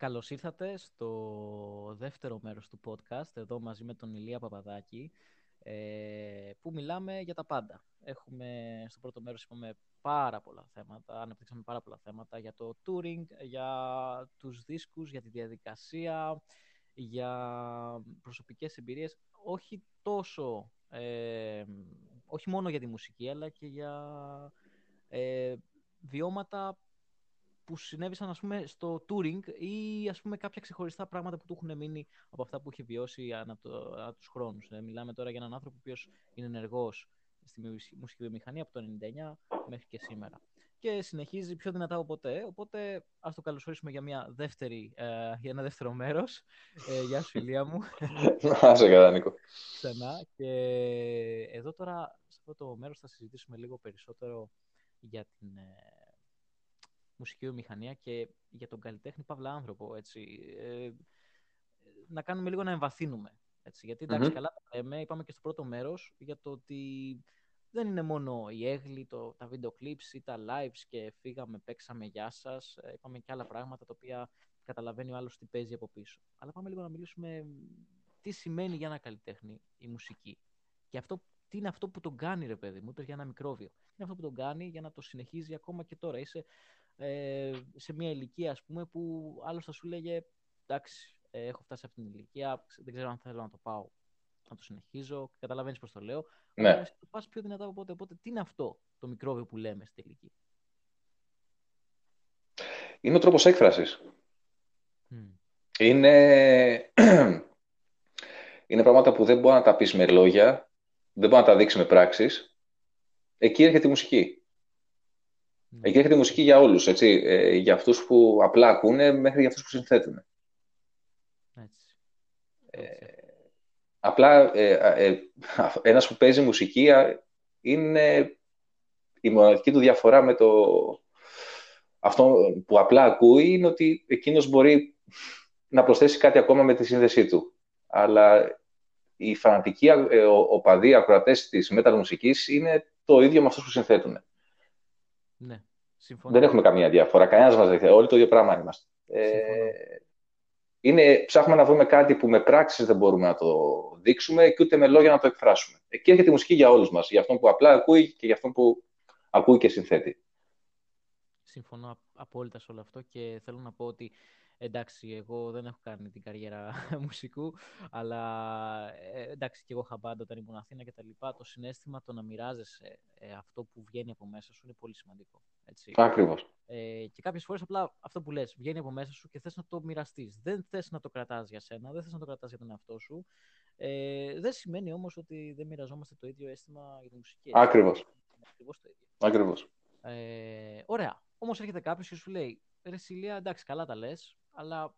Καλώς ήρθατε στο δεύτερο μέρος του podcast, εδώ μαζί με τον Ηλία Παπαδάκη, ε, που μιλάμε για τα πάντα. Έχουμε στο πρώτο μέρος είπαμε πάρα πολλά θέματα, αναπτύξαμε πάρα πολλά θέματα για το touring, για τους δίσκους, για τη διαδικασία, για προσωπικές εμπειρίες, όχι τόσο, ε, όχι μόνο για τη μουσική, αλλά και για ε, βιώματα που συνέβησαν ας πούμε, στο touring ή ας πούμε, κάποια ξεχωριστά πράγματα που του έχουν μείνει από αυτά που έχει βιώσει ανά, το, ανά τους χρόνους. Ε, μιλάμε τώρα για έναν άνθρωπο που είναι ενεργός στη μουσική βιομηχανία από το 1999 μέχρι και σήμερα. Και συνεχίζει πιο δυνατά από ποτέ, οπότε ας το καλωσορίσουμε για, μια δεύτερη, ε, για ένα δεύτερο μέρος. Ε, γεια σου, Ηλία μου. Να σε καλά, Νίκο. Ξανά. Και εδώ τώρα, σε αυτό το μέρος, θα συζητήσουμε λίγο περισσότερο για την ε, μουσική βιομηχανία και για τον καλλιτέχνη Παύλα άνθρωπο. Έτσι. Ε, να κάνουμε λίγο να εμβαθύνουμε. Έτσι. Γιατί εντάξει, καλά τα λέμε, είπαμε και στο πρώτο μέρος για το ότι δεν είναι μόνο η έγλη, το, τα βίντεο clips ή τα lives και φύγαμε, παίξαμε, γεια σας. Ε, είπαμε και άλλα πράγματα τα οποία καταλαβαίνει ο άλλος τι παίζει από πίσω. Αλλά πάμε λίγο να μιλήσουμε τι σημαίνει για ένα καλλιτέχνη η μουσική. Και αυτό, τι είναι αυτό που τον κάνει, ρε παιδί μου, το για ένα μικρόβιο. Τι είναι αυτό που τον κάνει για να το συνεχίζει ακόμα και τώρα. Είσαι ε, σε μια ηλικία, ας πούμε, που άλλος θα σου λέγε εντάξει, ε, έχω φτάσει σε αυτήν την ηλικία, δεν ξέρω αν θέλω να το πάω, να το συνεχίζω, καταλαβαίνεις πώς το λέω. Ναι. Αλλά το πας πιο δυνατά από οπότε, οπότε, τι είναι αυτό το μικρόβιο που λέμε στη τελική; Είναι ο τρόπος έκφρασης. Είναι... είναι πράγματα που δεν μπορεί να τα πεις με λόγια, δεν μπορεί να τα δείξει με πράξεις. Εκεί έρχεται η μουσική. Ναι. Εκεί έρχεται η μουσική για όλους, έτσι. Ε, για αυτούς που απλά ακούνε μέχρι για αυτούς που συνθέτουν. Έτσι. Ε, απλά ε, ε, ένας που παίζει μουσική είναι η μοναδική του διαφορά με το αυτό που απλά ακούει είναι ότι εκείνος μπορεί να προσθέσει κάτι ακόμα με τη σύνδεσή του. Αλλά οι φανατικοί ε, οπαδοί ακροατές της metal μουσικής είναι το ίδιο με αυτούς που συνθέτουν. Ναι. Συμφωνώ. Δεν έχουμε καμία διαφορά. Κανένας μας δεν θέλει. Όλοι το ίδιο πράγμα είμαστε. Ε, είναι, ψάχνουμε να βρούμε κάτι που με πράξεις δεν μπορούμε να το δείξουμε και ούτε με λόγια να το εκφράσουμε. Εκεί έρχεται η μουσική για όλους μας. Για αυτόν που απλά ακούει και για αυτόν που ακούει και συνθέτει. Συμφωνώ απόλυτα σε όλο αυτό και θέλω να πω ότι εντάξει, εγώ δεν έχω κάνει την καριέρα μουσικού, αλλά ε, εντάξει, και εγώ είχα μπάντα όταν ήμουν Αθήνα και τα λοιπά. Το συνέστημα το να μοιράζεσαι ε, αυτό που βγαίνει από μέσα σου είναι πολύ σημαντικό. Έτσι. Ακριβώς. Ε, και κάποιες φορές απλά αυτό που λες βγαίνει από μέσα σου και θες να το μοιραστείς. Δεν θες να το κρατάς για σένα, δεν θες να το κρατάς για τον εαυτό σου. Ε, δεν σημαίνει όμως ότι δεν μοιραζόμαστε το ίδιο αίσθημα για τη μουσική. Ακριβώς. Ακριβώς το ίδιο. Ακριβώς. Ε, ωραία. Όμως έρχεται κάποιος και σου λέει, ρε Σιλία, εντάξει, καλά τα λες, αλλά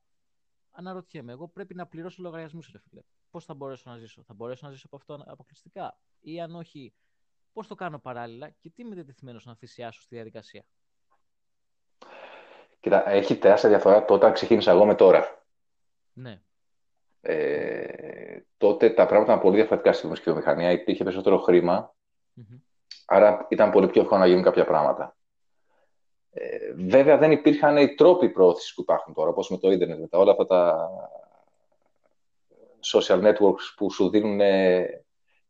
αναρωτιέμαι, εγώ πρέπει να πληρώσω λογαριασμούς, ρε φίλε. Πώς θα μπορέσω να ζήσω, Θα μπορέσω να ζήσω από αυτό αποκλειστικά, ή αν όχι, πώς το κάνω παράλληλα και τι είμαι διατεθειμένος να θυσιάσω στη διαδικασία; Κοίτα, έχει τεράστια διαφορά το όταν ξεκίνησα εγώ με τώρα. Ναι. Ε, τότε τα πράγματα ήταν πολύ διαφορετικά στη μουσική βιομηχανία. Υπήρχε περισσότερο άρα ήταν πολύ πιο εύκολο να γίνουν κάποια πράγματα. Ε, βέβαια δεν υπήρχαν οι τρόποι πρόθεση που υπάρχουν τώρα, όπως με το ίντερνετ, με τα όλα αυτά τα social networks που σου δίνουν ε,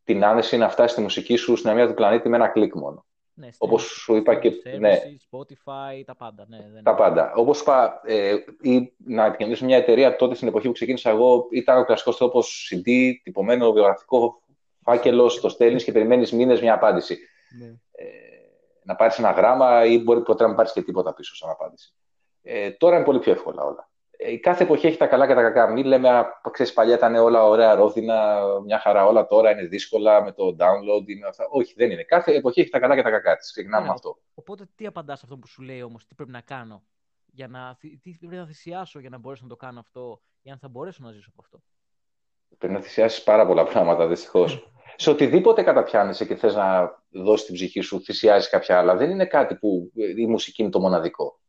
την άνεση να φτάσεις τη μουσική σου στην αμία του πλανήτη με ένα κλικ μόνο. Ναι, όπως σου είπα και... ναι, Spotify, τα πάντα. Ναι, δεν τα πάντα. Όπως είπα, ε, ή να επικοινωνήσω μια εταιρεία τότε στην εποχή που ξεκίνησα εγώ, ήταν ο κλασικός τρόπος CD, τυπωμένο βιογραφικό φάκελος, το στέλνεις και περιμένεις μήνες μια απάντηση. Ναι. Ε, να πάρεις ένα γράμμα ή μπορεί ποτέ να μην πάρεις και τίποτα πίσω σαν απάντηση. Ε, τώρα είναι πολύ πιο εύκολα όλα. Ε, κάθε εποχή έχει τα καλά και τα κακά. Μην λέμε, ξέρεις, παλιά ήταν όλα ωραία, ρόδινα, μια χαρά. Όλα τώρα είναι δύσκολα με το download. Είναι αυτά. Όχι, δεν είναι. Κάθε εποχή έχει τα καλά και τα κακά της. Ξεκινάμε ναι, αυτό. Οπότε, τι απαντάς αυτό που σου λέει όμως, τι πρέπει να κάνω, για να, τι πρέπει να θυσιάσω για να μπορέσω να το κάνω αυτό, για να θα μπορέσω να ζήσω από αυτό; Πρέπει να θυσιάσεις πάρα πολλά πράγματα, δυστυχώς. σε οτιδήποτε καταπιάνεσαι και θες να δώσεις την ψυχή σου, θυσιάζεις κάποια άλλα. Δεν είναι κάτι που η μουσική είναι το μοναδικο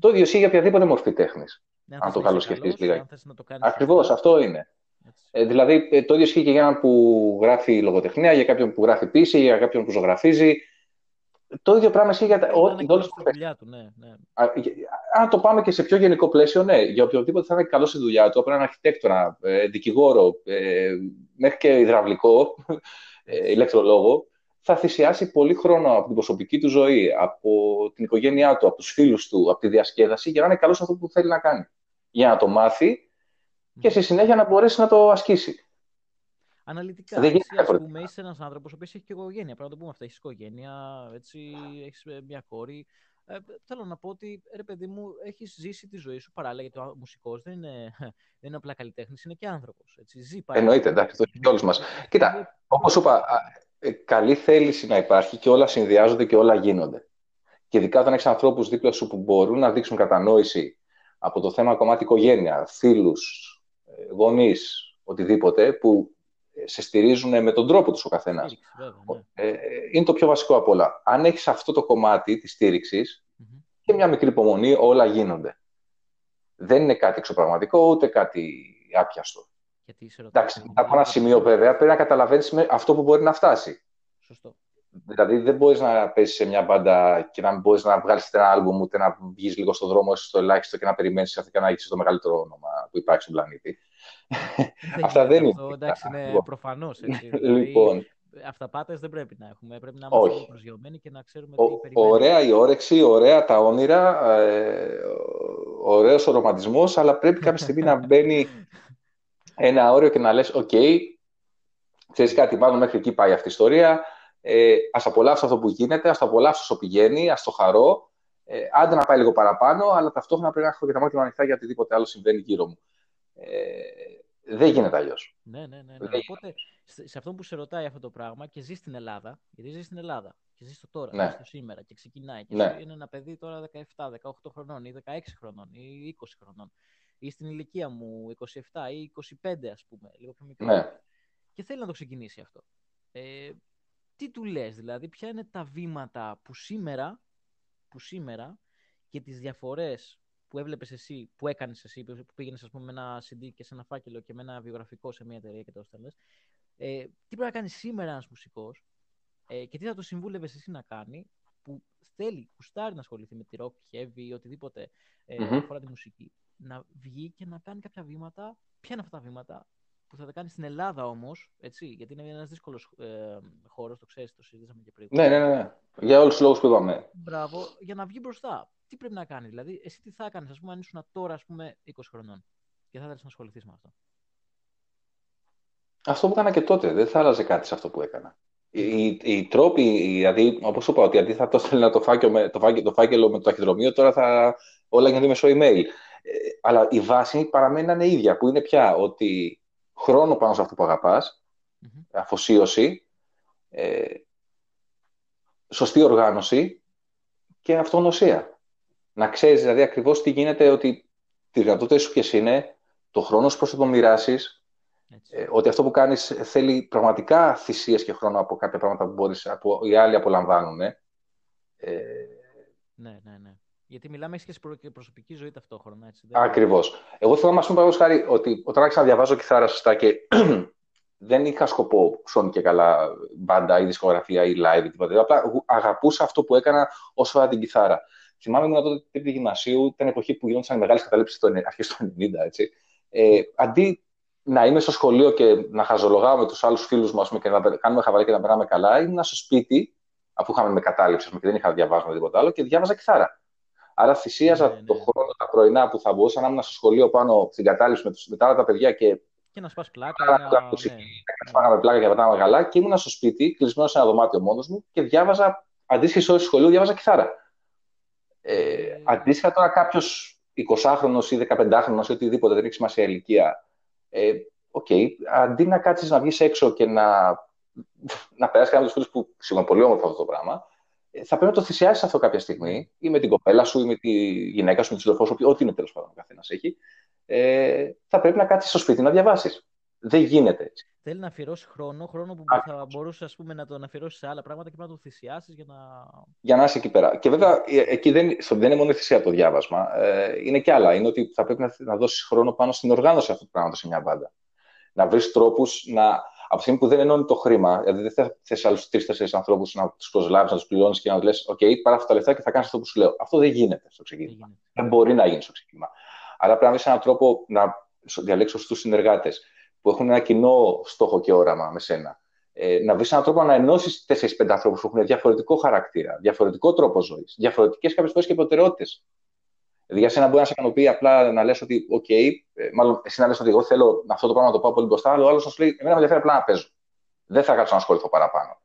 Το ίδιο ισχύει για οποιαδήποτε μορφή τέχνης. Ναι, αν, το καλοσκεφτεί λίγα. Ακριβώς, αυτό είναι. Ε, δηλαδή, ε, το ίδιο ισχύει και για έναν που γράφει λογοτεχνία, για κάποιον που γράφει πίση, για κάποιον που ζωγραφίζει. Το ίδιο πράγμα ισχύει για τα. δουλειά του, ναι, ναι. Αν το πάμε και σε πιο γενικό πλαίσιο, ναι, για οποιοδήποτε θα είναι καλό στη δουλειά του, από έναν αρχιτέκτονα, ε, δικηγόρο, ε, μέχρι και υδραυλικό, ε, ηλεκτρολόγο, θα θυσιάσει πολύ χρόνο από την προσωπική του ζωή, από την οικογένειά του, από τους φίλους του, από τη διασκέδαση, για να είναι καλός σε αυτό που θέλει να κάνει. Για να το μάθει και στη συνέχεια να μπορέσει να το ασκήσει. Αναλυτικά, δεν εσύ, ας πούμε, είσαι ένας άνθρωπος ο οποίος έχει και οικογένεια. Πρέπει να το πούμε αυτά. Έχεις οικογένεια, έτσι, έχεις ε, μια κόρη. Ε, θέλω να πω ότι, ρε παιδί μου, έχεις ζήσει τη ζωή σου παράλληλα, γιατί ο μουσικός δεν είναι, δεν είναι απλά καλλιτέχνης, είναι και άνθρωπος. Έτσι, ζει Εννοείται, εντάξει, το έχει όλους μας. Κοίτα, όπως είπα, ε, καλή θέληση να υπάρχει και όλα συνδυάζονται και όλα γίνονται. Και ειδικά όταν έχεις ανθρώπους δίπλα σου που μπορούν να δείξουν κατανόηση από το θέμα κομμάτι οικογένεια, φίλους, ε, γονείς, οτιδήποτε, που σε στηρίζουν με τον τρόπο τους ο καθένας. Ναι. Ε, είναι το πιο βασικό από όλα. Αν έχεις αυτό το κομμάτι της στηριξη και μια μικρή υπομονή, όλα γίνονται. Δεν είναι κάτι εξωπραγματικό, ούτε κάτι άπιαστο. Γιατί Εντάξει, από ένα σημείο βέβαια πρέπει να καταλαβαίνεις αυτό που μπορεί να φτάσει. Σωστό. Δηλαδή δεν μπορείς να πέσεις σε μια μπάντα και να μπορείς να βγάλεις ένα άλμπουμ ούτε να βγεις λίγο στον δρόμο στο ελάχιστο και να περιμένεις και να έχεις το μεγαλύτερο όνομα που υπάρχει στον πλανήτη. Αυτά δεν είναι. Αυτό, εντάξει, είναι λοιπόν. προφανώς. λοιπόν. Αυταπάτε δεν πρέπει να έχουμε. Πρέπει να είμαστε προσγειωμένοι και να ξέρουμε τι περιμένουμε. Ωραία η όρεξη, ωραία τα όνειρα, ε, ωραίος ο ρομαντισμός, αλλά πρέπει κάποια στιγμή να μπαίνει ένα όριο και να λες, OK, okay, ξέρεις κάτι, μάλλον μέχρι εκεί πάει αυτή η ιστορία, ε, ας απολαύσω αυτό που γίνεται, ας το απολαύσω όσο πηγαίνει, ας το χαρώ, ε, άντε να πάει λίγο παραπάνω, αλλά ταυτόχρονα πρέπει να έχω και τα μάτια ανοιχτά για οτιδήποτε άλλο συμβαίνει γύρω μου. Ε, δεν γίνεται αλλιώς. Ναι, ναι, ναι. ναι. Οπότε, σε αυτό που σε ρωτάει αυτό το πράγμα και ζει στην Ελλάδα, γιατί ζει στην Ελλάδα και ζει το τώρα, ναι. στο σήμερα και ξεκινάει. Και ναι. είναι ένα παιδί τώρα 17, 18 χρονών ή 16 χρονών ή 20 χρονών ή στην ηλικία μου 27 ή 25 ας πούμε, λίγο πιο μικρό. Ναι. Και θέλει να το ξεκινήσει αυτό. Ε, τι του λες, δηλαδή, ποια είναι τα βήματα που σήμερα, που σήμερα και τις διαφορές που έβλεπες εσύ, που έκανες εσύ, που πήγαινες με ένα CD και σε ένα φάκελο και με ένα βιογραφικό σε μια εταιρεία και το έστελνες. Ε, τι πρέπει να κάνεις σήμερα ένας μουσικός ε, και τι θα το συμβούλευες εσύ να κάνει που θέλει, κουστάρει να ασχοληθεί με τη rock, heavy ή οτιδήποτε ε, mm-hmm. αφορά τη μουσική να βγει και να κάνει κάποια βήματα. Ποια είναι αυτά τα βήματα που θα τα κάνει στην Ελλάδα όμως, έτσι, γιατί είναι ένας δύσκολος ε, χώρος, το ξέρεις, το συζήτησαμε και πριν. Ναι, ναι, ναι. Για όλους τους λόγους που είπαμε. Μπράβο, για να βγει μπροστά. Τι πρέπει να κάνει, δηλαδή, εσύ τι θα έκανες, ας πούμε, αν ήσουν τώρα, ας πούμε, 20 χρονών και θα ήθελες να ασχοληθείς με αυτό; Αυτό που έκανα και τότε, δεν θα άλλαζε κάτι σε αυτό που έκανα. Οι, οι τρόποι, δηλαδή, όπως είπα, ότι αντί θα το στέλνα το φάκελο, με, το, φάκελο, το φάκελο με το ταχυδρομείο, τώρα θα όλα γίνονται μέσω email. Ε, αλλά η βάση παραμένει να είναι ίδια, που είναι πια ότι χρόνο πάνω σε αυτό που αγαπας αφοσίωση, ε, σωστή οργάνωση και αυτογνωσία. Να ξέρεις δηλαδή ακριβώς τι γίνεται, ότι τις δυνατότητες σου ποιες είναι, το χρόνος σου πώς θα το μοιράσεις, ε, ότι αυτό που κάνεις θέλει πραγματικά θυσίες και χρόνο από κάποια πράγματα που μπορείς, που οι άλλοι απολαμβάνουν. Ε, ναι, ναι, ναι. Γιατί μιλάμε και προσωπική ζωή ταυτόχρονα. Έτσι, Ακριβώς. Εγώ θέλω να μας πούμε χάρη ότι όταν άρχισα να διαβάζω κιθάρα σωστά και δεν είχα σκοπό σώνει και καλά μπάντα ή δισκογραφία ή live ή τίποτα. Απλά αγαπούσα αυτό που έκανα όσο αφορά την κιθάρα. Θυμάμαι ήμουν τότε τρίτη γυμνασίου, ήταν εποχή που γινόντουσαν μεγάλες καταλήψεις αρχές του 90, έτσι. Ε, αντί να είμαι στο σχολείο και να χαζολογάω με τους άλλους φίλους μου και να κάνουμε χαβαλέ και να περνάμε καλά, ήμουν στο σπίτι, αφού είχαμε με κατάληψη και δεν είχα διαβάσει τίποτα άλλο, και διάβαζα κιθάρα. Άρα θυσίαζα ναι, ναι. το χρόνο τα πρωινά που θα μπορούσα να ήμουν στο σχολείο πάνω στην κατάληψη με, τους, με τα άλλα τα παιδιά και. Και να σπάς πλάκα. Να, να, ναι. ναι. πλάκα και πετάμε γαλά και ήμουν στο σπίτι, κλεισμένο σε ένα δωμάτιο μόνος μου και διάβαζα αντίστοιχες ώρες σχολείου, διάβαζα κιθάρα. Ε, ε... Αντίστοιχα τώρα κάποιος 20χρονο ή 15χρονο ή οτιδήποτε, δεν έχει σημασία ηλικία. Ε, okay, αντί να κάτσεις να βγεις έξω και να, να περάσεις κάποιο φίλους που σίγουρα πολύ όμορφο αυτό το πράγμα, θα πρέπει να το θυσιάσεις αυτό κάποια στιγμή, ή με την κοπέλα σου, ή με τη γυναίκα σου, με τη σύντροφό σου, ό,τι είναι τέλος πάντων ο καθένας έχει. Ε, θα πρέπει να κάτσεις στο σπίτι να διαβάσεις. Δεν γίνεται έτσι. Θέλει να αφιερώσει χρόνο, χρόνο που θα μπορούσε ας πούμε, να τον αφιερώσεις σε άλλα πράγματα και να το θυσιάσεις για να. Για να είσαι εκεί πέρα. Και βέβαια, ε, εκεί δεν, δεν είναι μόνο η θυσία το διάβασμα. Ε, είναι και άλλα. Είναι ότι θα πρέπει να, να δώσεις χρόνο πάνω στην οργάνωση αυτού του πράγματος σε μια μπάντα. Να βρεις τρόπους να. Από τη στιγμή που δεν ενώνει το χρήμα, δηλαδή δεν θα θες άλλους τρει-τέσσερι ανθρώπους να τους προσλάβεις, να τους πληρώνεις και να του λες: OK, πάρε αυτά τα λεφτά και θα κάνεις αυτό που σου λέω. Αυτό δεν γίνεται στο ξεκίνημα. Δεν μπορεί να γίνει στο ξεκίνημα. Άρα πρέπει να βρεις έναν τρόπο να διαλέξεις στου συνεργάτες που έχουν ένα κοινό στόχο και όραμα με σένα. Ε, να βρεις έναν τρόπο να ενώσεις 4-5 ανθρώπου που έχουν διαφορετικό χαρακτήρα, διαφορετικό τρόπο ζωής, διαφορετικές κάποιες φορές και προτεραιότητες. Δηλαδή, για σένα μπορεί να σε ικανοποιεί απλά να λες ότι, OK, ε, μάλλον εσύ να λες ότι εγώ θέλω αυτό το πράγμα να το πάω πολύ μπροστά, αλλά ο άλλος να σου λέει: Εμένα με ενδιαφέρει απλά να παίζω. Δεν θα κάτσω να ασχοληθώ παραπάνω.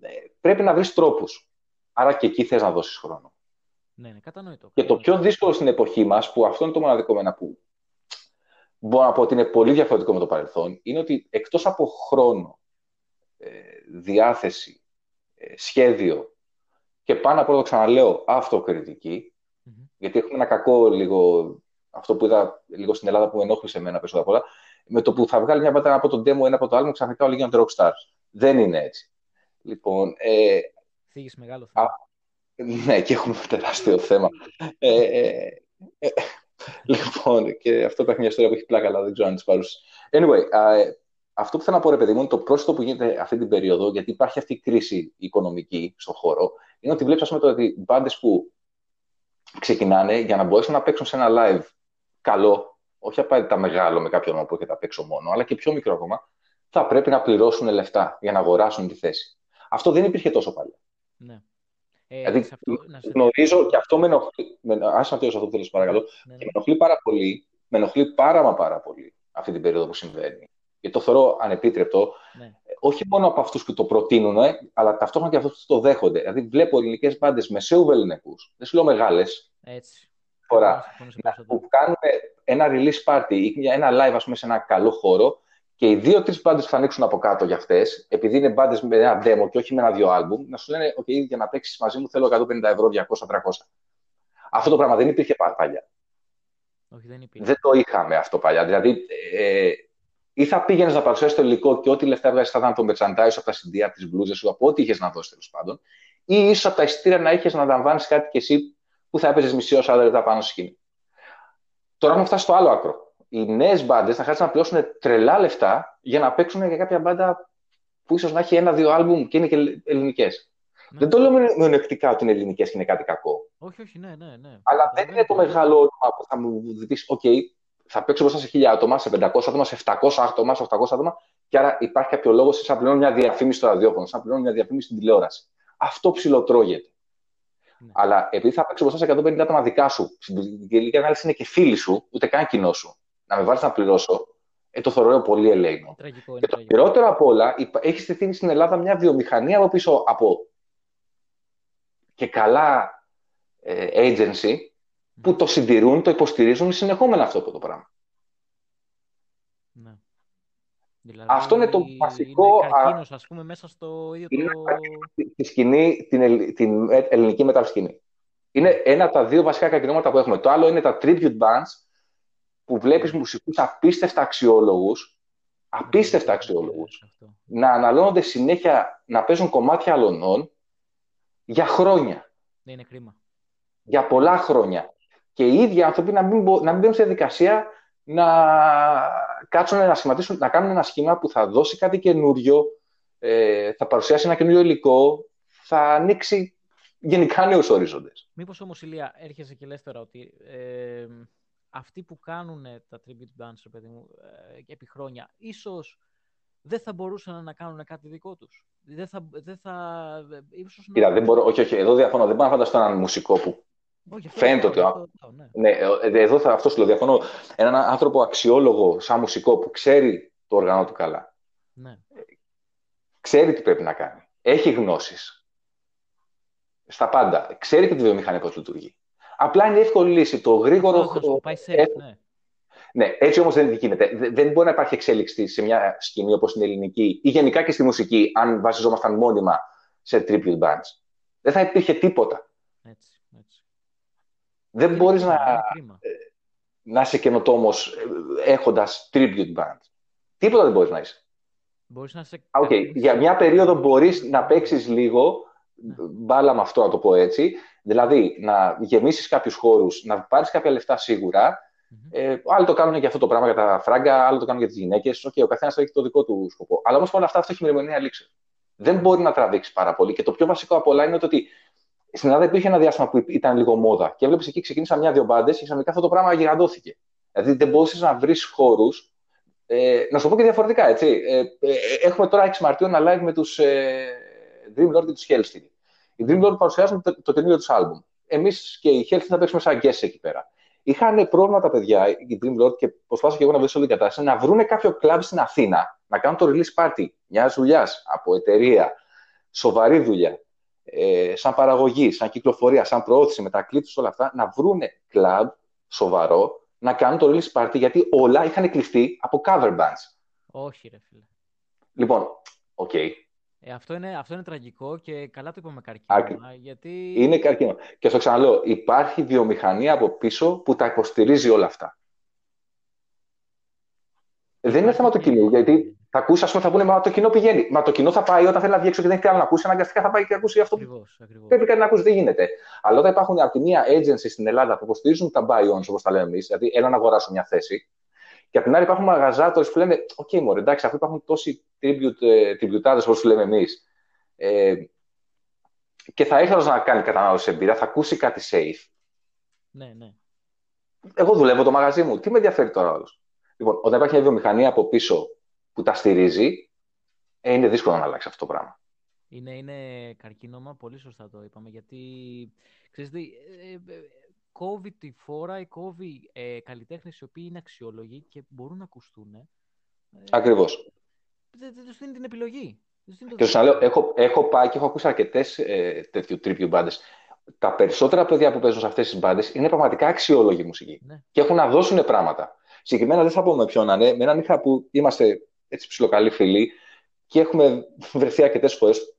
Ε, πρέπει να βρεις τρόπους. Άρα και εκεί θες να δώσεις χρόνο. Ναι, ναι, κατανοητό. Και το πιο δύσκολο στην εποχή μας, που αυτό είναι το μοναδικό μένα που μπορώ να πω ότι είναι πολύ διαφορετικό με το παρελθόν, είναι ότι εκτός από χρόνο, ε, διάθεση, ε, σχέδιο και πάνω από το ξαναλέω αυτοκριτική, γιατί έχουμε ένα κακό λίγο, αυτό που είδα λίγο στην Ελλάδα που με ενόχλησε εμένα περισσότερο απ' όλα, με το που θα βγάλει μια μπάτα από τον demo ένα από το άλλο, ξαφνικά όλοι γίνονται rockstars. Δεν είναι έτσι. Λοιπόν, ε, Φύγεις μεγάλο θέμα. ναι, και έχουμε τεράστιο θέμα. ε, ε, ε, λοιπόν, και αυτό υπάρχει μια ιστορία που έχει πλάκα, αλλά δεν ξέρω αν τη παρούσε. Anyway, ε, αυτό που θέλω να πω, ρε παιδί μου, είναι το πρόσθετο που γίνεται αυτή την περίοδο, γιατί υπάρχει αυτή η κρίση οικονομική στον χώρο, είναι ότι βλέπεις, ας πούμε, ότι μπάντες που ξεκινάνε για να μπορέσουν να παίξουν σε ένα live καλό, όχι απαραίτητα μεγάλο με κάποιο όνομα που έχετε απ' έξω μόνο, αλλά και πιο μικρό ακόμα, θα πρέπει να πληρώσουν λεφτά για να αγοράσουν τη θέση. Αυτό δεν υπήρχε τόσο παλιά. Ναι. Ε, δηλαδή, αυτό, γνωρίζω και αυτό με ενοχλεί. Άσε να τελειώσω αυτό που θέλω, παρακαλώ. Ναι, ναι. Και με ενοχλεί πάρα πολύ. Με ενοχλεί πάρα μα πάρα πολύ αυτή την περίοδο που συμβαίνει. Γιατί το θεωρώ ανεπίτρεπτο. Ναι όχι μόνο από αυτούς που το προτείνουν, αλλά ταυτόχρονα και αυτούς που το δέχονται. Δηλαδή, βλέπω ελληνικές μπάντες μεσαίου βεληνικούς, δεν σου λέω μεγάλες, φορά, που κάνουν ένα release party ή ένα live, ας πούμε, σε ένα καλό χώρο και οι δύο-τρει μπάντες που θα ανοίξουν από κάτω για αυτές, επειδή είναι μπάντες με ένα demo και όχι με ένα-δύο album, να σου λένε: OK, για να παίξεις μαζί μου θέλω 150 ευρώ, 200-300. Αυτό το πράγμα δεν υπήρχε παλιά. Όχι, δεν, υπήρχε. δεν το είχαμε αυτό παλιά. Δηλαδή, ε, ή θα πήγαινες να παρουσιάσεις το υλικό και ό,τι λεφτά έβγαζε θα ήταν το merchandise από τα συντήρια τη μπλούζα σου, από ό,τι είχες να δώσεις τέλος πάντων, ή ίσως από τα εισιτήρια να είχες να λαμβάνεις κάτι και εσύ που θα έπαιζες μισή ώρα 40 λεπτά πάνω στη σκηνή. Τώρα έχουμε φτάσει στο άλλο άκρο. Οι νέες μπάντες θα χρειάζεται να πληρώσουν τρελά λεφτά για να παίξουν για κάποια μπάντα που ίσως να έχει ένα-δύο άλμπουμ και είναι και ελληνικές. Ναι. Δεν το λέω μειονεκτικά ότι είναι ελληνικές και είναι κάτι κακό. Όχι, όχι, ναι, ναι. ναι. Αλλά δεν είναι το μεγάλο όνομα που θα μου δει, OK, θα παίξω μπροστά σε 1000 άτομα, σε 500 άτομα, σε 700 άτομα, σε 800 άτομα. Και άρα υπάρχει κάποιο λόγο σαν να πληρώνω μια διαφήμιση στο ραδιόφωνο, σαν να πληρώνω μια διαφήμιση στην τηλεόραση. Αυτό ψιλοτρώγεται. Ναι. Αλλά επειδή θα παίξω μπροστά σε 150 άτομα δικά σου, στην τελική ανάλυση είναι και φίλοι σου, ούτε καν κοινό σου, να με βάλεις να πληρώσω, ε, το θεωρώ πολύ ελέγχο. Και το χειρότερο απ' όλα, έχεις στηθεί στην Ελλάδα μια βιομηχανία από πίσω από και καλά ε, agency που το συντηρούν, το υποστηρίζουν συνεχόμενα αυτό το πράγμα. Ναι. Δηλαδή, αυτό είναι το βασικό... Είναι καρκίνος, ας πούμε, μέσα στο ίδιο είναι το... Τη σκηνή, την, την ελληνική μετασκηνή. Είναι ένα από τα δύο βασικά καρκινώματα που έχουμε. Το άλλο είναι τα tribute bands, που βλέπεις ναι. μουσικούς απίστευτα αξιόλογους, απίστευτα αξιόλογους, να αναλώνονται συνέχεια να παίζουν κομμάτια αλωνών για χρόνια. Ναι, είναι κρίμα. Για πολλά χρόνια και οι ίδιοι άνθρωποι να μην, να μην μπαίνουν στη διαδικασία να κάτσουν να σχηματίσουν, να κάνουν ένα σχήμα που θα δώσει κάτι καινούριο, ε, θα παρουσιάσει ένα καινούριο υλικό, θα ανοίξει γενικά νέους ορίζοντες. Μήπως όμως, Ηλία, έρχεσαι και λες τώρα ότι ε, αυτοί που κάνουν τα tribute bands, παιδί μου, ε, επί χρόνια, ίσως δεν θα μπορούσαν να κάνουν κάτι δικό τους. Δεν θα. Δεν θα ίσως Κοίτα, δεν μπορώ, όχι, όχι, εδώ διαφωνώ. Δεν μπορώ να φανταστώ έναν μουσικό που Φαίνεται ότι. Ναι. ναι, ε, εδώ θα αυτό σου λέω. Διαφωνώ. Έναν άνθρωπο αξιόλογο, σαν μουσικό, που ξέρει το όργανο του καλά. Ναι. Ξέρει τι πρέπει να κάνει. Έχει γνώσεις. Στα πάντα. Ξέρει και τη βιομηχανία πώς λειτουργεί. Απλά είναι εύκολη λύση. Το γρήγορο. Αυτό, πάει ε, ναι. ναι, έτσι όμως δεν γίνεται. Δεν μπορεί να υπάρχει εξέλιξη σε μια σκηνή όπως την ελληνική ή γενικά και στη μουσική, αν βασιζόμασταν μόνιμα σε tribute bands. Δεν θα υπήρχε τίποτα. Έτσι, έτσι. Δεν μπορείς να, ε, να είσαι καινοτόμος ε, έχοντας tribute band. Τίποτα δεν μπορείς να είσαι. Μπορείς να είσαι... Okay. Για μια περίοδο μπορείς να παίξεις λίγο ναι. Μπάλα με αυτό, να το πω έτσι. Δηλαδή, να γεμίσεις κάποιους χώρους, να πάρεις κάποια λεφτά σίγουρα Ε, άλλοι το κάνουν για αυτό το πράγμα, για τα φράγκα, άλλοι το κάνουν για τις γυναίκες. Okay, ο καθένας έχει το δικό του σκοπό. Αλλά όμως όλα αυτά αυτό έχει μνημονία λήξη. Δεν μπορεί να τραβήξεις πάρα πολύ. Και το πιο βασικό από όλα είναι ότι στην Ελλάδα υπήρχε ένα διάστημα που ήταν λίγο μόδα. Και βλέπει εκεί ξεκίνησαν μια-δύο μπάντες και ξαφνικά αυτό το πράγμα γιγαντώθηκε. Δηλαδή δεν μπορούσες να βρεις χώρους. Ε, να σου πω και διαφορετικά, έτσι. Ε, ε, έχουμε τώρα 6 Μαρτίου ένα live με τους ε, Dream Lord και του Hellsteel. Οι Dream Lord παρουσιάζουν το, το καινούριο τους άλμπουμ. Εμείς και οι Hellsteel θα παίξουμε σαν guest εκεί πέρα. Είχαν πρόβλημα τα παιδιά, οι Dream Lord, και προσπάθησα και εγώ να βρω όλη την κατάσταση, να βρουν κάποιο κλαμπ στην Αθήνα, να κάνουν το release party μιας δουλειάς από εταιρεία, σοβαρή δουλειά, ε, σαν παραγωγή, σαν κυκλοφορία, σαν προώθηση με τα κλειπ όλα αυτά, να βρουν κλαμπ σοβαρό, να κάνουν το release party, γιατί όλα είχαν κλειστεί από cover bands. Όχι, ρε φίλε. Λοιπόν, OK. Okay. Ε, αυτό, είναι, αυτό είναι τραγικό και καλά το είπαμε καρκίνο. Γιατί... Είναι καρκίνο. Και στο ξαναλέω, υπάρχει βιομηχανία από πίσω που τα υποστηρίζει όλα αυτά. Δεν είναι θέμα του κοινού, γιατί θα ακούσει, ας πούμε, θα πούνε, Μα το κοινό πηγαίνει. Μα το κοινό θα πάει όταν θέλει να βγει έξω και δεν έχει άλλο να ακούσει, αναγκαστικά θα πάει και ακούσει αυτό ακριβώς, ακριβώς. πρέπει κάτι να ακούσει. Δεν γίνεται. Αλλά όταν υπάρχουν από τη μία agency στην Ελλάδα που υποστηρίζουν τα buy-ons, όπως τα λέμε εμείς, δηλαδή ένα να αγοράσουν μια θέση, και απ' την άλλη υπάρχουν μαγαζάτορες που λένε: OK, okay, μωρέ, εντάξει, αφού υπάρχουν τόσοι τριμπιουτάδες όπως τους λέμε εμείς, ε, και θα ήθελα να κάνει κατανάλωση εμπειρία, θα ακούσει κάτι safe. Ναι, ναι. Εγώ δουλεύω το μαγαζί μου. Τι με ενδιαφέρει τώρα άλλο. Λοιπόν, όταν υπάρχει μια βιομηχανία από πίσω που τα στηρίζει, ε, είναι δύσκολο να αλλάξει αυτό το πράγμα. Είναι, είναι καρκίνωμα, πολύ σωστά το είπαμε, γιατί ξέρεις, ε, ε, κόβει τη φόρα ή κόβει ε, καλλιτέχνες οι οποίοι είναι αξιόλογοι και μπορούν να ακουστούν. Ε, Ακριβώς. Δεν, δεν τους δίνει την επιλογή. Και σου λέω, έχω, έχω πάει και έχω ακούσει αρκετές ε, τέτοιου τρίπιου μπάντες. Τα περισσότερα παιδιά που παίζουν σε αυτές τις μπάντες είναι πραγματικά αξιόλογοι μουσικοί. Ναι. Και έχουν να δώσουν πράγματα. Συγκεκριμένα δεν θα πω με ποιον να είναι. Με έναν είχα που είμαστε έτσι ψιλοκαλοί φίλοι και έχουμε βρεθεί αρκετές φορές.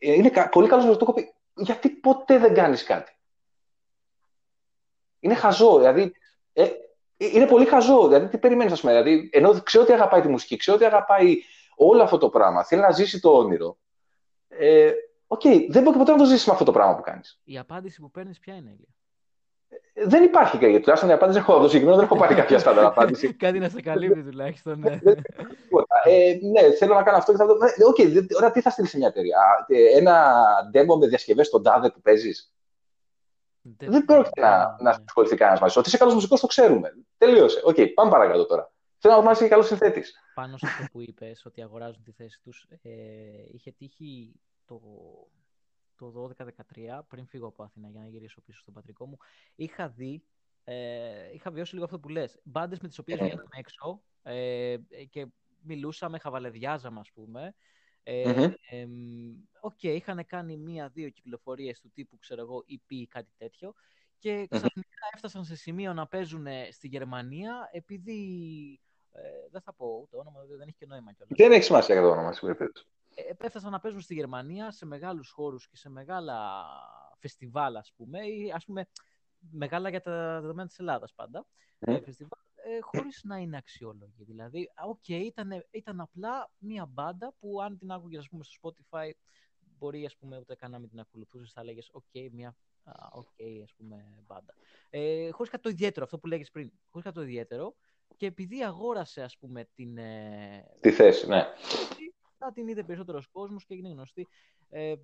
Είναι πολύ καλός να το έχω πει. Γιατί ποτέ δεν κάνεις κάτι; Είναι χαζό. Δηλαδή, ε, είναι πολύ χαζό. Δηλαδή, τι περιμένεις, ας πούμε. Δηλαδή, ενώ ξέρω ότι αγαπάει τη μουσική, ξέρω ότι αγαπάει όλο αυτό το πράγμα, θέλει να ζήσει το όνειρο. Ε, OK, okay, δεν μπορεί ποτέ να το ζήσεις με αυτό το πράγμα που κάνεις. Η απάντηση που παίρνεις ποια είναι, Ηλία. Ε, δεν υπάρχει κάτι. Τουλάχιστον η απάντηση έχω, το συγκεκριμένο δεν έχω πάρει κάποια στάνταρ απάντηση. κάτι να σε καλύπτει τουλάχιστον. Ναι. ε, ναι, θέλω να κάνω αυτό και θα δω. Ε, OK, okay, τώρα τι θα στείλεις σε μια εταιρεία; Ε, ένα demo με διασκευές στον τάδε που παίζεις; Δεν, δεν πρόκειται να, να ασχοληθεί κανένας μαζί. Ότι είσαι καλός μουσικός το ξέρουμε. Τελείωσε. OK, okay, πάμε παρακάτω τώρα. Θέλω να μάθει και καλός συνθέτης. Πάνω σε αυτό που είπες, ότι αγοράζουν τη θέση τους, ε, είχε τύχει το, το 12-13, πριν φύγω από Αθήνα για να γυρίσω πίσω στο πατρικό μου, είχα δει, ε, είχα βιώσει λίγο αυτό που λες. Μπάντες με τις οποίες mm. βγαίναμε έξω ε, και μιλούσαμε, χαβαλεδιάζαμε, ας πούμε. Ε, mm-hmm. ε, okay, είχαν κάνει μία-δύο κυκλοφορίες του τύπου, ξέρω εγώ, EP κάτι τέτοιο και ξαφνικά έφτασαν σε σημείο να παίζουν στη Γερμανία επειδή, ε, δεν θα πω το όνομα, δεν έχει και νόημα κιόλας. Δεν έχει σημασία για το όνομα, σίγουρα. Ε, έφτασαν να παίζουν στη Γερμανία σε μεγάλους χώρους και σε μεγάλα φεστιβάλ, ας πούμε, ή ας πούμε μεγάλα για τα δεδομένα της Ελλάδας πάντα, mm. φεστιβάλ, ε, χωρίς να είναι αξιόλογη. Δηλαδή, OK, okay, ήταν, ήταν απλά μία μπάντα που αν την άκουγες, ας πούμε, στο Spotify, μπορεί, ας πούμε, ούτε καν να μην την ακολουθούσες, θα 'λεγες, OK, okay, μία OK, okay, ας πούμε, μπάντα. Ε, χωρίς κάτι το ιδιαίτερο, αυτό που έλεγες πριν, χωρίς κάτι το ιδιαίτερο, και επειδή αγόρασε, ας πούμε, την... Ε, Τη θέση, ναι. Να την είδε περισσότερος κόσμος και έγινε γνωστή ε,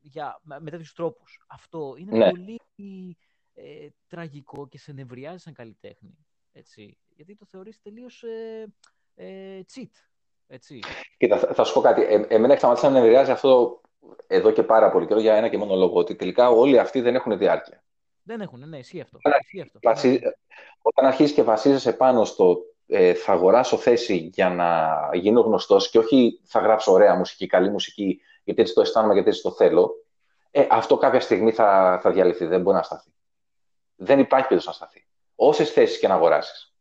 για, με τέτοιους τρόπους. Αυτό είναι ναι. πολύ ε, τραγικό και σε νευριάζει σαν καλλιτέχνη. Έτσι, γιατί το θεωρείς τελείως ε, ε, cheat. Έτσι. Κοίτα, θα, θα σου πω κάτι. Ε, εμένα έχει σταματήσει να νευριάζει αυτό εδώ και πάρα πολύ καιρό για ένα και μόνο λόγο. Ότι τελικά όλοι αυτοί δεν έχουν διάρκεια. Δεν έχουν, ναι, εσύ αυτό. αυτό. Βασί... Όταν αρχίζεις και βασίζεσαι πάνω στο ε, θα αγοράσω θέση για να γίνω γνωστός και όχι θα γράψω ωραία μουσική, καλή μουσική, γιατί έτσι το αισθάνομαι, γιατί έτσι το θέλω. Ε, αυτό κάποια στιγμή θα, θα διαλυθεί. Δεν μπορεί να σταθεί. Δεν υπάρχει περίπτωση να σταθεί. Όσες θέσεις και να αγοράσεις.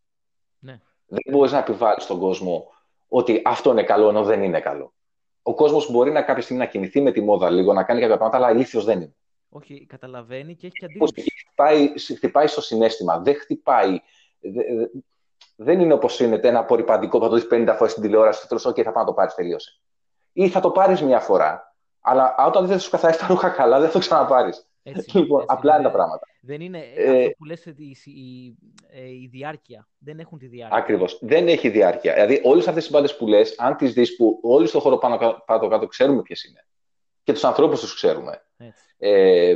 Ναι. Δεν μπορείς να επιβάλλεις στον κόσμο ότι αυτό είναι καλό ενώ δεν είναι καλό. Ο κόσμος μπορεί να κάποια στιγμή να κινηθεί με τη μόδα λίγο, να κάνει κάποια πράγματα, αλλά ηλίθιο δεν είναι. Όχι, καταλαβαίνει και έχει αντίληψη. Χτυπάει, χτυπάει στο συνέστημα. Δεν χτυπάει. Δεν είναι όπως είναι ένα απορριπαντικό που θα το δεις 50 φορές στην τηλεόραση και OK, θα πάω να το πάρεις, τελείωσε. Ή θα το πάρεις μια φορά, αλλά όταν δεν σου καθαρίσει τα ρούχα καλά, δεν θα το ξαναπάρεις. Έτσι, λοιπόν, έτσι, απλά είναι τα δεν- πράγματα. Δεν είναι Ε, αυτό που λες η, η, ε, η διάρκεια. Δεν έχουν τη διάρκεια. Ακριβώς. Δεν έχει διάρκεια. Δηλαδή, όλες αυτές τι μπάντες που λες, αν τις δεις που όλοι στον χώρο πάνω κα- πάνω κάτω ξέρουμε ποιες είναι και τους ανθρώπους τους ξέρουμε, Έτσι. ε,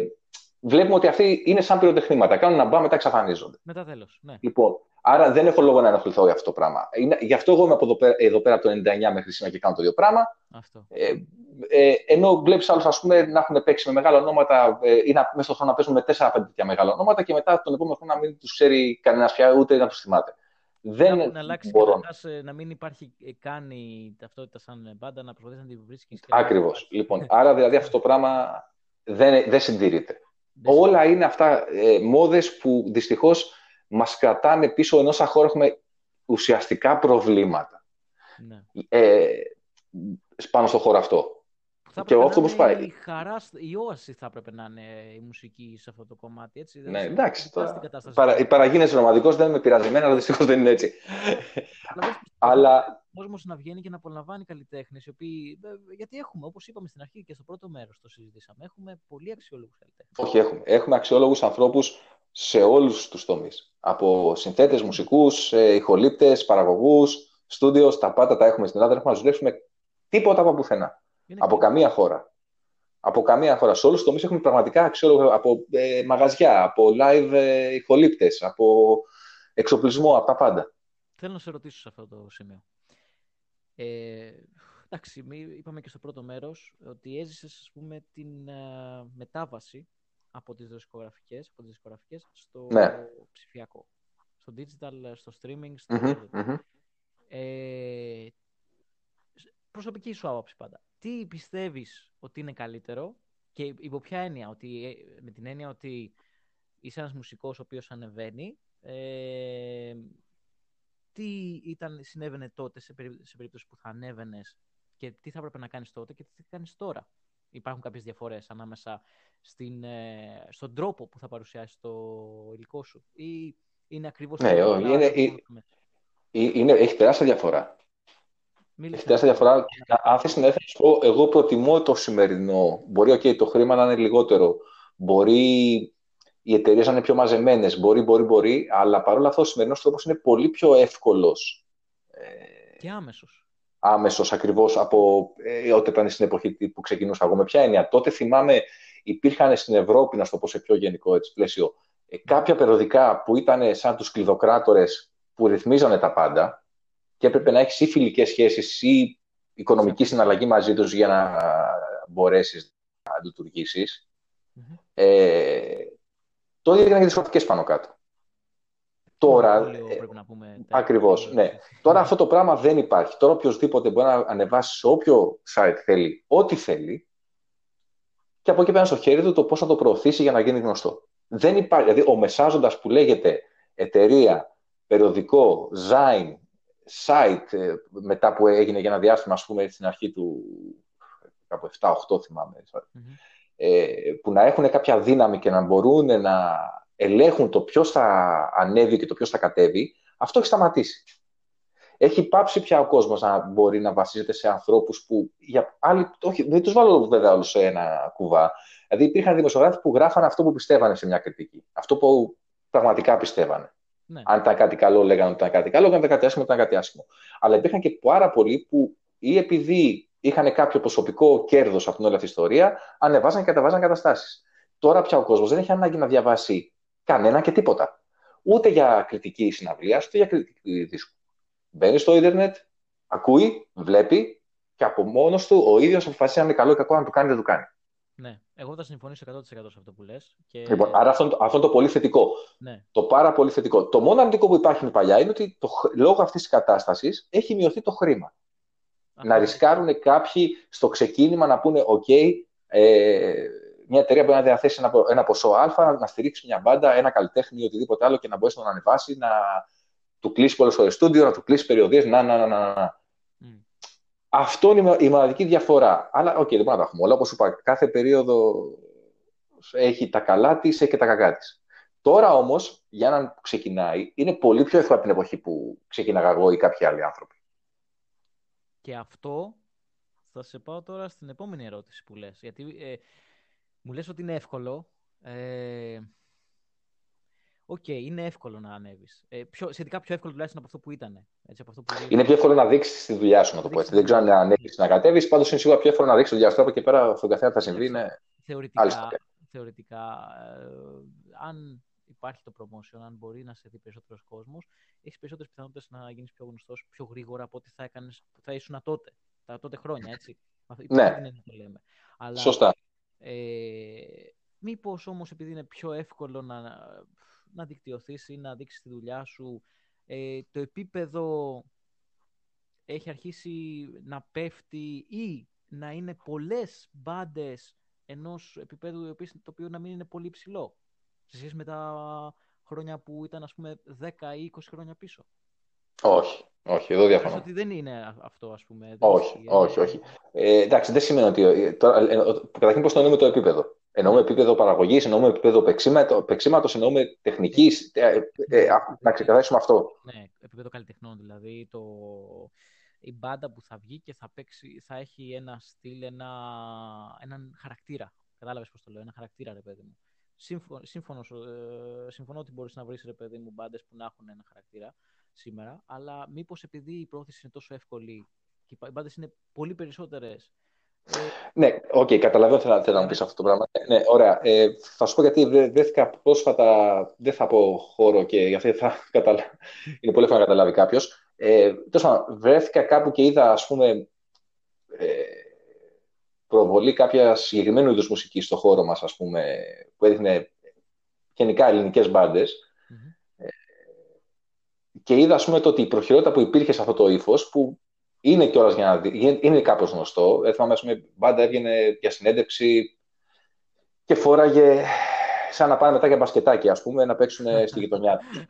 βλέπουμε ότι αυτοί είναι σαν πυροτεχνήματα. Κάνουν ένα μπα, μετά εξαφανίζονται. Μετά τέλος. Ναι. Λοιπόν, άρα δεν έχω λόγο να ενοχληθώ για αυτό το πράγμα. Είναι, γι' αυτό εγώ είμαι από εδώ πέρα, εδώ πέρα από το 99 μέχρι σήμερα και κάνω το ίδιο πράγμα. Αυτό. Ε, ε, ενώ βλέπεις άλλους να έχουν παίξει με μεγάλα ονόματα ε, ή να, μέσα στον χρόνο να παίζουν με 4-5 τέτοια μεγάλα ονόματα και μετά τον επόμενο χρόνο να μην τους ξέρει κανένας πια ούτε να τους θυμάται. Δεν να, να αλλάξει μπορώ. καταρχάς, ε, να μην υπάρχει ε, καν η ταυτότητα σαν μπάντα, να προσπαθείς να τη βρίσκεις. και- Ακριβώς. Λοιπόν, άρα δηλαδή αυτό το πράγμα δεν, δεν συντηρείται. Δεν Όλα είναι αυτά ε, μόδες που δυστυχώς μας κρατάνε πίσω ενώ σαν χώρο έχουμε ουσιαστικά προβλήματα Ναι. ε, πάνω στο χώρο αυτό. Θα Και έπρεπε αυτό να πώς είναι πάει. Η χαρά, σ- η όαση θα έπρεπε να είναι η μουσική σε αυτό το κομμάτι. Έτσι, Ναι, σε- εντάξει. σε Τώρα, αυτή την κατάσταση. παρα, η παραγίνεση ρομαντικός δεν είμαι πειραζεμένη, αλλά δυστυχώς δεν είναι έτσι. Αλλά δες, Αλλά Ο κόσμος να βγαίνει και να απολαμβάνει καλλιτέχνες, οι οποίοι. ε, Γιατί έχουμε, όπως είπαμε στην αρχή και στο πρώτο μέρος το συζητήσαμε, έχουμε πολύ αξιόλογους καλλιτέχνες. όχι, έχουμε. Έχουμε αξιόλογους ανθρώπους σε όλους τους τομείς. Από συνθέτες, μουσικούς, ε, ηχολήπτες, παραγωγούς, στούντιος, τα πάντα τα έχουμε στην Ελλάδα. Δεν έχουμε να δουλέψουμε τίποτα από πουθενά. Από καμία χώρα. Από καμία χώρα. Σε όλους τους τομείς έχουμε πραγματικά αξιόλογα από ε, μαγαζιά, από live ε, ηχολήπτες, από εξοπλισμό, από τα πάντα. Θέλω να σε ρωτήσω σε αυτό το σημείο. Ε, εντάξει, μη- είπαμε και στο πρώτο μέρος ότι έζησες, ας πούμε, την ε, μετάβαση από τις δισκογραφικές, από τις δισκογραφικές στο Ναι. ψηφιακό. Στο digital, στο streaming, στο... Μμμ, μμμ. Ε, προσωπική σου άποψη πάντα. Τι πιστεύεις ότι είναι καλύτερο και υπό ποια έννοια, ότι, ε, με την έννοια ότι είσαι ένας μουσικός ο οποίος ανεβαίνει, ε, τι ήταν, συνέβαινε τότε σε, περί- σε περίπτωση που θα ανέβαινες και τι θα έπρεπε να κάνεις τότε και τι θα κάνεις τώρα; Υπάρχουν κάποιες διαφορές ανάμεσα στην, ε, στον τρόπο που θα παρουσιάσεις το υλικό σου ή είναι ακριβώς... Ναι, το ίδιο, όχι, αλλά είναι- μόνο ε- το μέσα. Ε, Είναι, έχει τεράστια διαφορά. Μίλησε. Έχει τεράστια διαφορά. Αν θες να έρθεις να σου πω, εγώ προτιμώ το σημερινό. Μπορεί okay, το χρήμα να είναι λιγότερο. Μπορεί οι εταιρείες να είναι πιο μαζεμένες. Μπορεί, μπορεί, μπορεί. Αλλά παρόλα αυτά ο σημερινός τρόπος είναι πολύ πιο εύκολος. Και άμεσος. Άμεσος ακριβώς από ε, όταν ήταν στην εποχή που ξεκινούσα εγώ. Με ποια έννοια; Τότε θυμάμαι υπήρχαν στην Ευρώπη, να σου το πω σε πιο γενικό έτσι, πλαίσιο, ε, κάποια περιοδικά που ήταν σαν τους κλειδοκράτορες που ρυθμίζανε τα πάντα και έπρεπε να έχεις ή φιλικές σχέσεις ή οικονομική συναλλαγή μαζί τους για να μπορέσεις να λειτουργήσεις. Μμμ. Ε, το ίδιο έκανε και τις φωτικέ πάνω κάτω. Τώρα, Μονοπόλιο, ε, πρέπει να πούμε. ακριβώς, ναι. Τώρα αυτό το πράγμα δεν υπάρχει. Τώρα οποιοδήποτε μπορεί να ανεβάσει σε όποιο site θέλει, ό,τι θέλει, και από εκεί πέρα στο χέρι του το πώς θα το προωθήσει για να γίνει γνωστό. Δεν υπάρχει. Δηλαδή, ο μεσάζοντας που λέγεται εταιρεία, περιοδικό, Zine, site, ε, μετά που έγινε για ένα διάστημα, ας πούμε, στην αρχή του κάπου 7-8 θυμάμαι, Μμμ. ε, που να έχουν κάποια δύναμη και να μπορούν να ελέγχουν το ποιος θα ανέβει και το ποιος θα κατέβει, αυτό έχει σταματήσει. Έχει πάψει πια ο κόσμος να μπορεί να βασίζεται σε ανθρώπους που. Για άλλοι, όχι, δεν τους βάλω βέβαια όλους σε ένα κουβά. Δηλαδή, υπήρχαν δημοσιογράφοι που γράφανε αυτό που πιστεύανε σε μια κριτική. Αυτό που πραγματικά πιστεύανε. Ναι. Αν ήταν κάτι καλό, λέγανε ότι ήταν κάτι καλό, αν ήταν κάτι άσχημο, ήταν κάτι άσχημο. Αλλά υπήρχαν και πάρα πολλοί που ή επειδή είχαν κάποιο προσωπικό κέρδος από την όλη αυτή η ιστορία, ανεβάζαν και κατεβάζαν καταστάσεις. Τώρα πια ο κόσμος δεν έχει ανάγκη να διαβάσει κανένα και τίποτα. Ούτε για κριτική συναυλίας, ούτε για κριτική δίσκου. Μπαίνει στο ίντερνετ, ακούει, βλέπει και από μόνος του ο ίδιος αποφασίζει αν είναι καλό ή κακό, αν του κάνει ή δεν του κάνει. Ναι, εγώ θα συμφωνήσω 100% σε αυτό που λες. Και... Λοιπόν, άρα αυτό, είναι το- αυτό είναι το πολύ θετικό. Ναι, Το πάρα πολύ θετικό. Το μόνο αρνητικό που υπάρχει με παλιά είναι ότι το, χ- λόγω αυτής της κατάστασης έχει μειωθεί το χρήμα. αυτό να είναι. ρισκάρουν κάποιοι στο ξεκίνημα να πούνε: OK, ε, μια εταιρεία μπορεί να διαθέσει ένα, πο- ένα ποσό Α, να στηρίξει μια μπάντα, ένα καλλιτέχνη ή οτιδήποτε άλλο και να μπορέσει να τον ανεβάσει, να του κλείσει πολλές φορές στούντιο, να του κλείσει περιοδείες. Να, να, να, να, να. Μμ. Αυτό είναι η μα- η μοναδική διαφορά. Αλλά, οκ, δεν μπορούμε να τα έχουμε όλα. Όπως σου είπα, κάθε περίοδο έχει τα καλά της, έχει και τα κακά της. Τώρα όμως, για έναν που ξεκινάει, είναι πολύ πιο εύκολο από την εποχή που ξεκίναγα εγώ ή κάποιοι άλλοι άνθρωποι. Και αυτό θα σε πάω τώρα στην επόμενη ερώτηση που λες. Γιατί ε, μου λες ότι είναι εύκολο, Ε, Οκ, okay, είναι εύκολο να ανέβεις. Ε, πιο, σχετικά πιο εύκολο τουλάχιστον από αυτό που ήταν. Έτσι, από αυτό που... Είναι πιο εύκολο να δείξεις τη δουλειά σου, να το πω έτσι. Δεν ξέρω αν ανέβει να κατέβεις. Πάντως είναι σίγουρα πιο εύκολο να δείξεις το διαστρόπο και πέρα στον καθένα θα συμβεί. Είναι θεωρητικά, θεωρητικά ε, αν υπάρχει το promotion, αν μπορεί να σε δει περισσότερος κόσμος, έχεις περισσότερες πιθανότητες να γίνεις πιο γνωστός πιο γρήγορα από ό,τι θα, έκανες, θα ήσουν τότε. Τα τότε χρόνια, έτσι. ναι. Είναι το λέμε. Αλλά, Σωστά. Ε, Μήπως όμως επειδή είναι πιο εύκολο να, να δικτυωθείς ή να δείξεις τη δουλειά σου, ε, το επίπεδο έχει αρχίσει να πέφτει ή να είναι πολλές μπάντες ενός επίπεδου το οποίο να μην είναι πολύ ψηλό σε σχέση με τα χρόνια που ήταν ας πούμε 10 ή 20 χρόνια πίσω; Όχι, όχι, εδώ διαφωνώ. ότι δεν είναι αυτό, ας πούμε. όχι, όχι, όχι. Ε, εντάξει, δεν σημαίνει ότι... Ε, τώρα, ε, καταρχήν πώς το εννοούμε το επίπεδο. Εννοούμε επίπεδο παραγωγής, εννοούμε επίπεδο παίξήματο, εννοούμε τεχνικής. Ε, ε, να ξεκαθαρίσουμε αυτό. Ναι, επίπεδο καλλιτεχνών δηλαδή. Το, η μπάντα που θα βγει και θα, παίξει, θα έχει ένα στυλ, ένα, έναν χαρακτήρα. Κατάλαβες πώς το λέω, ένα χαρακτήρα, ρε παιδί μου. Σύμφωνος, ε, συμφωνώ ότι μπορείς να βρεις, ρε παιδί μου, μπάντες που να έχουν ένα χαρακτήρα σήμερα, αλλά μήπως επειδή η πρόθεση είναι τόσο εύκολη και οι μπάντες είναι πολύ περισσότερες ναι, OK, okay, καταλαβαίνω τι θέλω να μου πεις αυτό το πράγμα. Ναι, ωραία. Ε, θα σου πω γιατί βρέθηκα πρόσφατα, δεν θα πω χώρο και γι' αυτό θα καταλα... είναι πολύ εύκολο να καταλάβει κάποιος. Ε, τόσο, βρέθηκα κάπου και είδα, ας πούμε, ε, προβολή κάποιας συγκεκριμένου είδους μουσικής στο χώρο μας, ας πούμε, που έδειχνε γενικά ελληνικές μπάντες. Mm-hmm. Ε, και είδα, ας πούμε, το ότι η προχειρότητα που υπήρχε σε αυτό το ύφος, που είναι κιόλας για να δει, είναι κάπως γνωστό. Ε, θυμάμαι, πούμε, μπάντα έβγαινε για συνέντευξη και φόραγε σαν να πάνε μετά για μπασκετάκι, ας πούμε, να παίξουν στη γειτονιά του.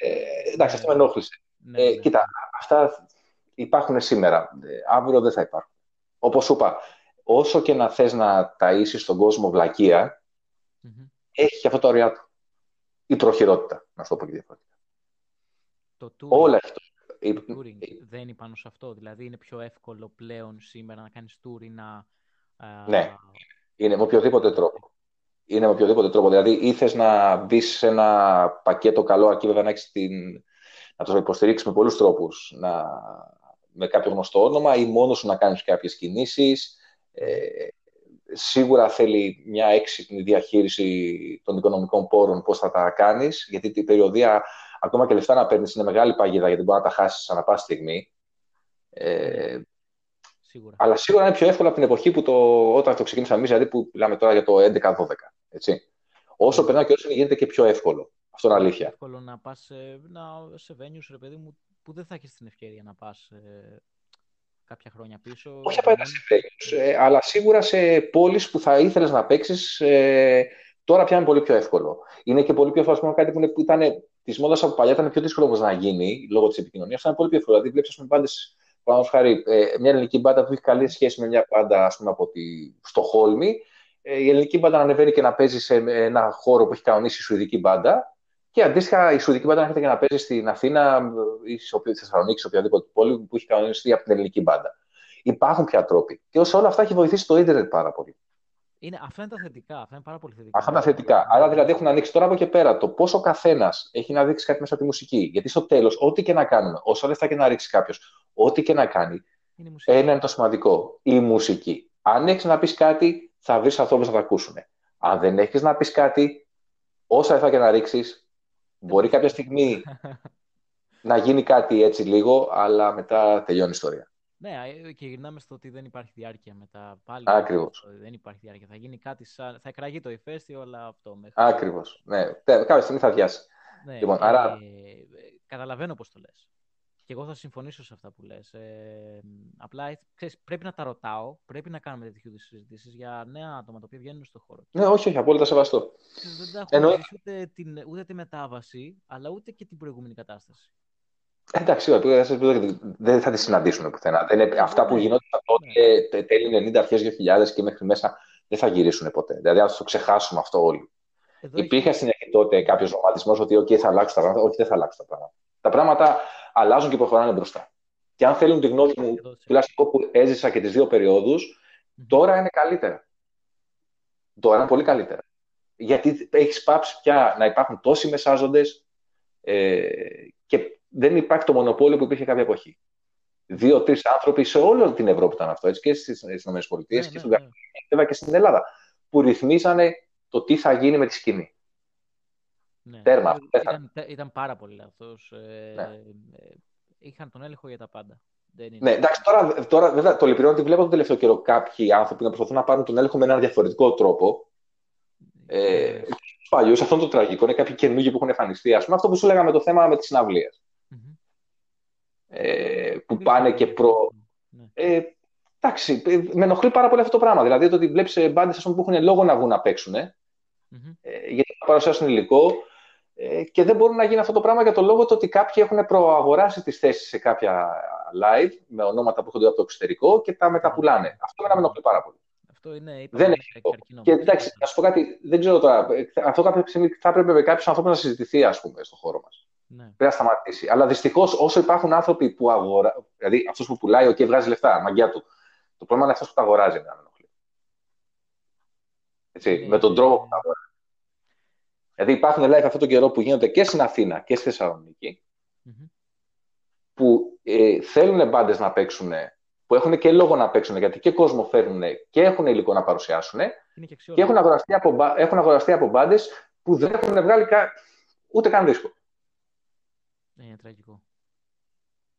Ε, εντάξει, αυτό με ενόχλησε. Ναι, ε, ναι. Κοίτα, αυτά υπάρχουν σήμερα. Ε, αύριο δεν θα υπάρχουν. Όπως σου είπα, όσο και να θες να ταΐσεις τον κόσμο βλακεία, mm-hmm. έχει και αυτό το ωριά του. Η προχειρότητα, να σου το πω και διαφορετικά. Όλα έχει touring δεν είναι πάνω σε αυτό. Δηλαδή είναι πιο εύκολο πλέον σήμερα να κάνεις touring να... Ναι, είναι με οποιοδήποτε τρόπο. Είναι με οποιοδήποτε τρόπο. Δηλαδή ήθες να μπεις σε ένα πακέτο καλό, αρκεί βέβαια να έχεις την... να το υποστηρίξεις με πολλούς τρόπους. Να... Με κάποιο γνωστό όνομα ή μόνος σου να κάνεις κάποιες κινήσεις. Ε, σίγουρα θέλει μια έξυπνη διαχείριση των οικονομικών πόρων, πώς θα τα κάνεις, γιατί την περιοδία ακόμα και λεφτά να παίρνεις είναι μεγάλη παγίδα γιατί μπορεί να τα χάσεις ανά πάση στιγμή. Ε, σίγουρα. Αλλά σίγουρα είναι πιο εύκολο από την εποχή που το, όταν το ξεκίνησαμε εμείς, δηλαδή που μιλάμε τώρα για το 11-12. Έτσι. Όσο mm. περνάει και όσο γίνεται και πιο εύκολο. Αυτό είναι αλήθεια. Είναι εύκολο να πας σε, σε venues, ρε παιδί μου, που δεν θα έχεις την ευκαιρία να πας ε, κάποια χρόνια πίσω. Όχι απαραίτητα σε venues, ε, αλλά σίγουρα σε πόλεις που θα ήθελες να παίξεις. Ε, τώρα πια είναι πολύ πιο εύκολο. Είναι και πολύ πιο εύκολο κάτι που, είναι, που ήταν τη μόδα από παλιά ήταν πιο δύσκολο όμως να γίνει λόγω της επικοινωνίας. Ήταν πολύ πιο εύκολο. Δηλαδή, βλέπεις, ας πάντε, παραδείγματος χάρη, ε, μια ελληνική μπάντα που έχει καλή σχέση με μια μπάντα, ας πούμε, από τη Στοχόλμη. Ε, η ελληνική μπάντα να ανεβαίνει και να παίζει σε ένα χώρο που έχει κανονίσει η Σουηδική μπάντα. Και αντίστοιχα η Σουηδική μπάντα να έρχεται και να παίζει στην Αθήνα ή στη Θεσσαλονίκη, σε οποιαδήποτε πόλη που έχει κανονιστεί από την ελληνική μπάντα. Υπάρχουν πια τρόποι. Και όσο όλα αυτά έχει βοηθήσει το ίντερνετ πάρα πολύ. Είναι, αυτά είναι τα θετικά. Αυτά είναι πάρα πολύ θετικά. Αυτά είναι τα θετικά. Άρα δηλαδή έχουν ανοίξει τώρα από και πέρα το πόσο καθένας έχει να δείξει κάτι μέσα από τη μουσική. Γιατί στο τέλος, ό,τι και να κάνουμε, όσα λεφτά και να ρίξει κάποιος, ό,τι και να κάνει, είναι ένα είναι το σημαντικό. Η μουσική. Αν έχεις να πεις κάτι, θα βρεις ανθρώπους να τα ακούσουν. Αν δεν έχεις να πεις κάτι, όσα λεφτά και να ρίξεις, μπορεί κάποια στιγμή να γίνει κάτι έτσι λίγο, αλλά μετά τελειώνει η ιστορία. Ναι, ε, και γυρνάμε στο ότι δεν υπάρχει διάρκεια μετά. Πάλι Ακριβώς. Δεν υπάρχει διάρκεια. Θα γίνει κάτι σαν. Θα εκραγεί το ηφαίστειο, αλλά αυτό μέχρι. Ακριβώς. Ναι, κάποια στιγμή θα διάσει. Ναι, λοιπόν, και... άρα... Καταλαβαίνω πώς το λες. Και εγώ θα συμφωνήσω σε αυτά που λες. Ε, απλά ξέρεις, πρέπει να τα ρωτάω, πρέπει να κάνουμε τέτοιου είδους συζητήσεις για νέα άτομα τα οποία βγαίνουν στον χώρο. Ναι, όχι, όχι, απόλυτα σεβαστό. Δεν τα έχω Εννοώ... ούτε, την, ούτε τη μετάβαση, αλλά ούτε και την προηγούμενη κατάσταση. Εντάξει, δεν θα τη συναντήσουν πουθενά. Δεν είναι, αυτά που γινόταν τότε, τέλη 90, αρχές 2000 και μέχρι μέσα, δεν θα γυρίσουν ποτέ. Δηλαδή, ας το ξεχάσουμε αυτό όλοι. Εδώ Υπήρχε στην αρχή τότε κάποιος ρομαντισμό ότι okay, θα αλλάξουν τα πράγματα. Όχι, δεν θα αλλάξουν τα πράγματα. Τα πράγματα αλλάζουν και προχωράνε μπροστά. Και αν θέλουν τη γνώμη μου, τουλάχιστον που έζησα και τις δύο περιόδους, τώρα είναι καλύτερα. Τώρα είναι πολύ καλύτερα. γιατί έχεις πάψει πια να υπάρχουν τόσοι μεσάζοντες ε, και δεν υπάρχει το μονοπόλιο που υπήρχε κάποια εποχή. Δύο-τρεις άνθρωποι σε όλη την Ευρώπη ήταν αυτό, έτσι, και στις ΗΠΑ ναι, και ναι, στην ναι. και στην Ελλάδα, που ρυθμίζανε το τι θα γίνει με τη σκηνή. Ναι. Τέρμα. Ήταν, ήταν πάρα πολύ λάθος. Ε, ναι. ε, είχαν τον έλεγχο για τα πάντα. Δεν είναι... Ναι, εντάξει, τώρα, τώρα βέβαια το λυπηρό ότι βλέπω τον τελευταίο καιρό κάποιοι άνθρωποι να προσπαθούν να πάρουν τον έλεγχο με έναν διαφορετικό τρόπο. Ε, ναι. παλιούς, αυτό είναι το τραγικό. Είναι κάποιοι καινούργοι που έχουν εμφανιστεί. Α πούμε αυτό που σου λέγαμε το θέμα με τις συναυλίες. Mm-hmm. Ε, που πάνε και προ. Ναι. Ε, εντάξει, ε, με ενοχλεί πάρα πολύ αυτό το πράγμα. Δηλαδή το ότι βλέπεις μπάντες που έχουν λόγο να βγουν να παίξουν. Mm-hmm. Ε, γιατί θα παρουσιάσουν υλικό ε, και δεν μπορεί να γίνει αυτό το πράγμα για το λόγο ότι κάποιοι έχουν προαγοράσει τις θέσεις σε κάποια live με ονόματα που έχουν από το εξωτερικό και τα μεταπουλάνε. Αυτό με ενοχλεί πάρα πολύ. Αυτό είναι, είπα, δεν έχει Και εντάξει, να σου πω κάτι, δεν ξέρω τώρα. Αυτό κάποια στιγμή θα έπρεπε με κάποιου ανθρώπου να συζητηθεί, ας πούμε, στον χώρο μας. Ναι. Πρέπει να σταματήσει. Αλλά δυστυχώς, όσο υπάρχουν άνθρωποι που αγοράζουν. Δηλαδή, αυτός που πουλάει, okay, βγάζει λεφτά, μαγκιά του. Το πρόβλημα είναι αυτός που τα αγοράζει, να με ενοχλεί. Έτσι, ε, με τον τρόπο που τα αγοράζει. Δηλαδή υπάρχουν live αυτόν τον καιρό που γίνονται και στην Αθήνα και στη θεσσαλονικη mm-hmm. που ε, θέλουν μπάντες να παίξουν, που έχουν και λόγο να παίξουν γιατί και κόσμο φέρνουν και έχουν υλικό να παρουσιάσουν και, και, έχουν αγοραστεί από, έχουν αγοραστεί από μπάντες που δεν έχουν βγάλει κα... ούτε καν δίσκο. Είναι τραγικό.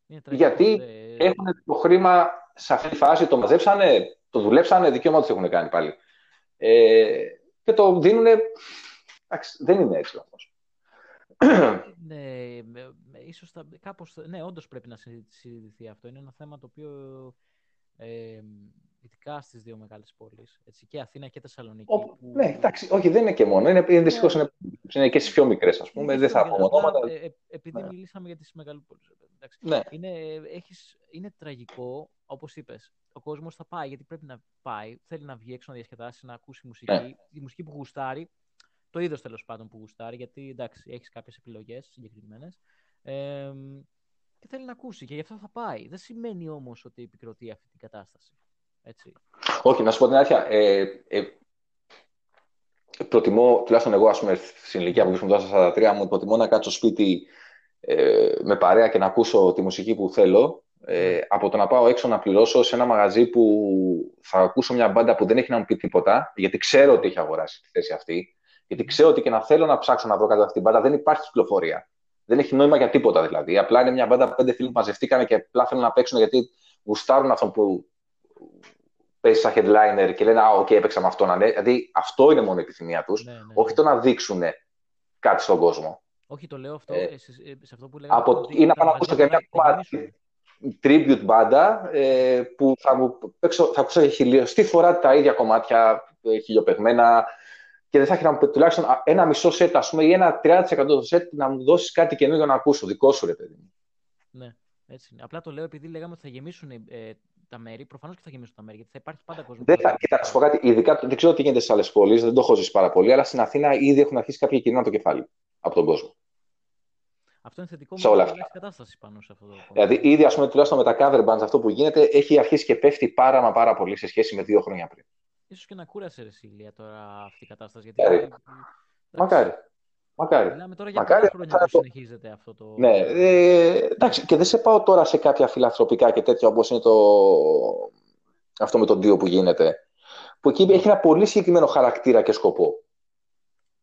Είναι τραγικό γιατί ε... έχουν το χρήμα σε αυτή τη φάση, το μαζέψανε, το δουλέψανε, δικαίωμα τους έχουν κάνει πάλι. Ε, και το δίνουν Εντάξει, δεν είναι έτσι όμως. ναι, ίσως θα, κάπως, ναι, όντως πρέπει να συζητηθεί αυτό. Είναι ένα θέμα το οποίο ε, ειδικά στις δύο μεγάλες πόλεις, έτσι, και Αθήνα και Θεσσαλονίκη. που... Ναι, εντάξει, όχι, δεν είναι και μόνο. Είναι, είναι δυστυχώς είναι, είναι και στις πιο μικρές, ας πούμε. Δεν θα πω ονόματα. Ε, ε, επειδή ναι. μιλήσαμε για τις μεγαλοπόλεις. Ναι. Είναι, έχεις, είναι τραγικό, όπως είπες, ο κόσμος θα πάει, γιατί πρέπει να πάει, θέλει να βγει έξω να διασκεδάσει, να ακούσει μουσική. Ναι. Η μουσική που γουστάρει το είδος τέλος πάντων που γουστάρει, γιατί εντάξει, έχεις κάποιες επιλογές συγκεκριμένες. Ε, και θέλει να ακούσει και γι' αυτό θα πάει. Δεν σημαίνει όμως ότι επικροτεί αυτή την κατάσταση. Έτσι. Όχι, να σου πω την αλήθεια. Ε, ε, προτιμώ, τουλάχιστον εγώ, ας πούμε, στην ηλικία που βρίσκομαι τώρα στα 43 μου, προτιμώ να κάτσω σπίτι ε, με παρέα και να ακούσω τη μουσική που θέλω, ε, από το να πάω έξω να πληρώσω σε ένα μαγαζί που θα ακούσω μια μπάντα που δεν έχει να μου πει τίποτα, γιατί ξέρω ότι έχει αγοράσει τη θέση αυτή γιατί ξέρω ότι και να θέλω να ψάξω να βρω κάτι από αυτήν την μπάντα δεν υπάρχει κυκλοφορία. Δεν έχει νόημα για τίποτα δηλαδή. Απλά είναι μια μπάντα που πέντε φίλοι που μαζευτήκανε και απλά θέλουν να παίξουν γιατί γουστάρουν αυτόν που παίζει σαν headliner και λένε Α, OK, okay, έπαιξα με αυτόν. Ναι. Δηλαδή αυτό είναι μόνο η επιθυμία τους. Ναι, ναι, όχι το να δείξουν κάτι στον κόσμο. Όχι, το λέω αυτό ε, σε, σε αυτό που λέγαμε. Από, ή να πάω να ακούσω και μια κομμάτι tribute μπάντα ε, που θα, μου παίξω, θα ακούσω χιλιοστή φορά τα ίδια κομμάτια ε, χιλιοπαιγμένα και δεν θα έχει τουλάχιστον ένα μισό σετ, ας πούμε, ή ένα 30% του σετ να μου δώσει κάτι καινούργιο να ακούσω. Δικό σου, ρε παιδί μου. Ναι, έτσι είναι. Απλά το λέω επειδή λέγαμε ότι θα γεμίσουν ε, τα μέρη. Προφανώς και θα γεμίσουν τα μέρη, γιατί θα υπάρχει πάντα κόσμος. Δεν θα, κοίτα, να σου πω κάτι. Ειδικά, δεν ξέρω τι γίνεται στι άλλες πόλεις, δεν το έχω ζήσει πάρα πολύ, αλλά στην Αθήνα ήδη έχουν αρχίσει κάποια κοινά το κεφάλι από τον κόσμο. Αυτό είναι θετικό σε όλα αυτά. κατάσταση πάνω σε αυτό το Δηλαδή, ήδη ας πούμε, τουλάχιστον με τα cover bands αυτό που γίνεται έχει αρχίσει και πέφτει πάρα μα πάρα πολύ σε σχέση με δύο χρόνια πριν. Ίσως και να κούρασε ρε Σίλια τώρα αυτή η κατάσταση. Γιατί... Μακάρι. Μακάρι. Μακάρι. Μιλάμε τώρα για Μακάρι. χρόνια που συνεχίζεται αυτό το... Ναι, ε, εντάξει, και δεν σε πάω τώρα σε κάποια φιλανθρωπικά και τέτοια όπως είναι το... αυτό με τον Δίο που γίνεται. Που εκεί έχει ένα πολύ συγκεκριμένο χαρακτήρα και σκοπό.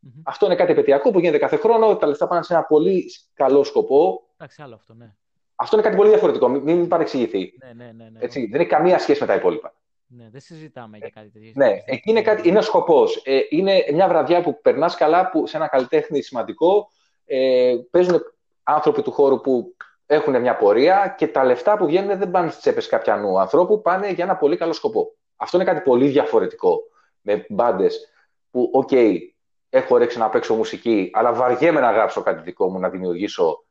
Mm-hmm. Αυτό είναι κάτι επαιτειακό που γίνεται κάθε χρόνο. Τα λεφτά πάνε σε ένα πολύ καλό σκοπό. Εντάξει, άλλο αυτό, ναι. Αυτό είναι κάτι πολύ διαφορετικό. Μην, μην παρεξηγηθεί. Ναι, ναι, ναι, ναι. Έτσι, δεν έχει καμία σχέση με τα υπόλοιπα. Ναι, δεν συζητάμε για κάτι τέτοιο. Ναι, εκεί είναι, κάτι, είναι ο σκοπός. Ε, είναι μια βραδιά που περνάς καλά, που σε ένα καλλιτέχνη σημαντικό ε, παίζουν άνθρωποι του χώρου που έχουν μια πορεία και τα λεφτά που βγαίνουν δεν πάνε στις τσέπες κάποιανού ανθρώπου, πάνε για ένα πολύ καλό σκοπό. Αυτό είναι κάτι πολύ διαφορετικό με μπάντες που, OK, okay, έχω όρεξη να παίξω μουσική, αλλά βαριέμαι να γράψω κάτι δικό μου, να δημιουργήσω.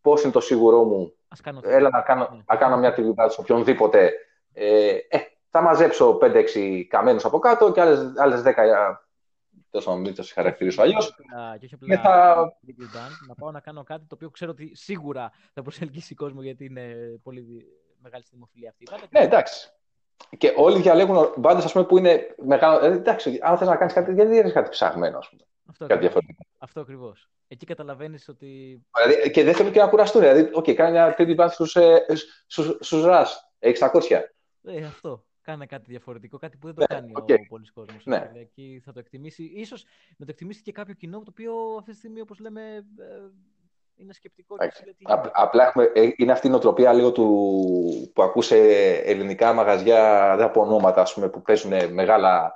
Πώς είναι το σίγουρό μου, έλα να κάνω, ναι. να κάνω μια tribute σε οποιονδήποτε. Ε, ε, θα μαζέψω 5-6 καμένους από κάτω και άλλες άλλες 10 τόσο να μην το χαρακτηρίσω αλλιώς. Και όχι απλά θα... να πάω να κάνω κάτι το οποίο ξέρω ότι σίγουρα θα προσελκύσει κόσμο γιατί είναι πολύ μεγάλη στη δημοφιλία αυτή. Ναι, εντάξει. και όλοι διαλέγουν μπάντες που είναι μεγάλο. Ε, εντάξει, αν θες να κάνεις κάτι, γιατί δεν κάτι ψαγμένο, ας πούμε. Αυτό κάτι διαφορετικό. Αυτό ακριβώς. Εκεί καταλαβαίνεις ότι. Δηλαδή, και δεν θέλουν και να κουραστούν. Δηλαδή, okay, κάνει μια τρίτη μπάντα στους Ραστ. Έχεις 600. Ε, αυτό. Κάνε κάτι διαφορετικό, κάτι που δεν το ναι, κάνει okay. ο πολλή κόσμος. Ναι. Εκεί θα το εκτιμήσει. Ίσως να το εκτιμήσει και κάποιο κοινό το οποίο αυτή τη στιγμή, όπως λέμε, ε, είναι σκεπτικό. Και Α, απλά έχουμε, ε, είναι αυτή η νοοτροπία λίγο του, που ακούσε ελληνικά μαγαζιά, δεν από ονόματα, ας πούμε, που παίζουν μεγάλα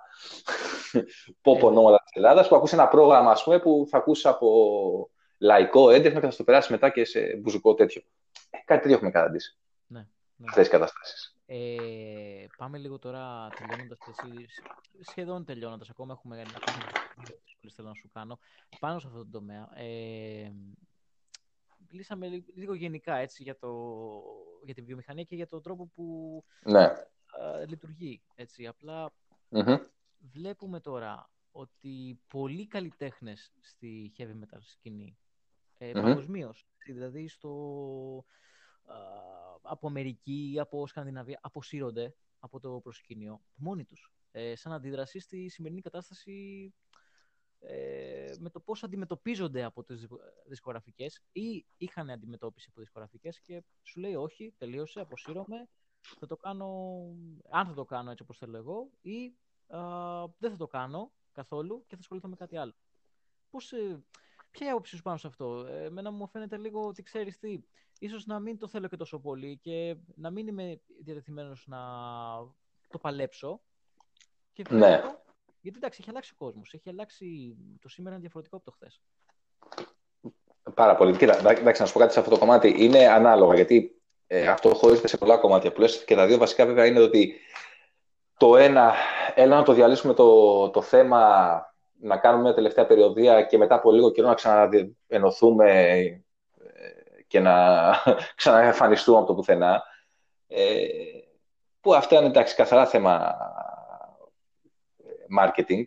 pop ονόματα της Ελλάδας, που ακούσε ένα πρόγραμμα ας πούμε, που θα ακούσεις από λαϊκό έντεχνο και θα στο περάσεις μετά και σε μπουζικό τέτοιο. Ε, κάτι τέτοιο έχουμε καταντήσει. Ναι, ναι. Αυτές τις καταστάσεις. Ε, πάμε λίγο τώρα τελειώνοντας. Σχεδόν τελειώνοντας. Ακόμα έχουμε ένα που θέλω να σου κάνω πάνω σε αυτό το τομέα. Ε, μιλήσαμε λίγο γενικά έτσι, για, το, για τη βιομηχανία και για τον τρόπο που ναι. λειτουργεί. Έτσι. Απλά βλέπουμε τώρα ότι πολλοί καλλιτέχνες στη heavy metal σκηνή, ε, παγκοσμίως, δηλαδή στο, από Αμερική ή από Σκανδιναβία, αποσύρονται από το προσκήνιο μόνοι τους, ε, σαν αντίδραση στη σημερινή κατάσταση ε, με το πώς αντιμετωπίζονται από τις δισκογραφικές ή είχαν αντιμετώπιση από δισκογραφικές και σου λέει όχι, τελείωσε, αποσύρωμαι, θα το κάνω, αν θα το κάνω έτσι όπως θέλω εγώ ή δεν θα το κάνω καθόλου και θα ασχοληθώ με κάτι άλλο. Πώς, ε, ποια είναι η άποψή σου πάνω σε αυτό; Ε, εμένα μου φαίνεται λίγο ότι ξέρεις τι, ίσως να μην το θέλω και τόσο πολύ και να μην είμαι διατεθειμένος να το παλέψω και ναι. Γιατί εντάξει, έχει αλλάξει ο κόσμος. Έχει αλλάξει. Το σήμερα είναι διαφορετικό από το χθες. Πάρα πολύ. Κοίτα, εντάξει, να σου πω κάτι σε αυτό το κομμάτι. Είναι ανάλογα γιατί ε, αυτό χωρίζεται σε πολλά κομμάτια που λες και τα δύο βασικά βέβαια είναι ότι το ένα, έλα να το διαλύσουμε το, το θέμα, να κάνουμε μια τελευταία περιοδία και μετά από λίγο καιρό να ξαναενωθούμε ε, και να ξαναεμφανιστούμε από το πουθενά. Ε, που αυτά είναι εντάξει, καθαρά θέμα marketing,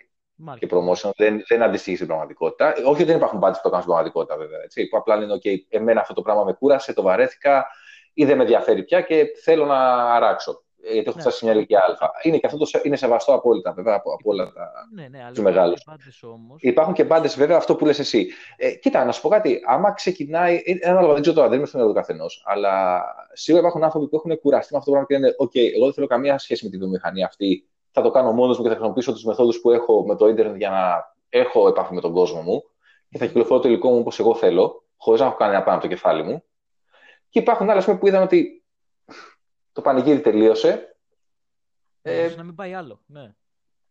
και promotion δεν, δεν αντιστοιχεί στην πραγματικότητα. Όχι ότι δεν υπάρχουν πάντε που το κάνουν στην πραγματικότητα, βέβαια. Έτσι, που απλά λένε: OK, εμένα αυτό το πράγμα με κούρασε, το βαρέθηκα ή δεν με ενδιαφέρει πια και θέλω να αράξω. Γιατί έχω ναι. φτάσει σε μια ηλικία Α. Είναι και αυτό το, είναι σεβαστό απόλυτα, βέβαια, από, από όλα τα, ναι, ναι, τους μεγάλους. Όμως... Υπάρχουν και πάντες, βέβαια, αυτό που λες εσύ. Ε, κοίτα, να σου πω κάτι. Άμα ξεκινάει. Ένα δεν ξέρω τώρα, δεν είμαι στο μυαλό του καθενός. Αλλά σίγουρα υπάρχουν άνθρωποι που έχουν κουραστεί με αυτό το πράγμα και λένε: OK, εγώ δεν θέλω καμία σχέση με τη βιομηχανία αυτή θα το κάνω μόνος μου και θα χρησιμοποιήσω τις μεθόδους που έχω με το ίντερνετ για να έχω επαφή με τον κόσμο μου και θα κυκλοφορώ το υλικό μου όπως εγώ θέλω, χωρίς να έχω κάνει ένα πάνω από το κεφάλι μου. Και υπάρχουν άλλες που είδαν ότι το πανηγύρι τελείωσε. Ε, να μην πάει άλλο, ναι.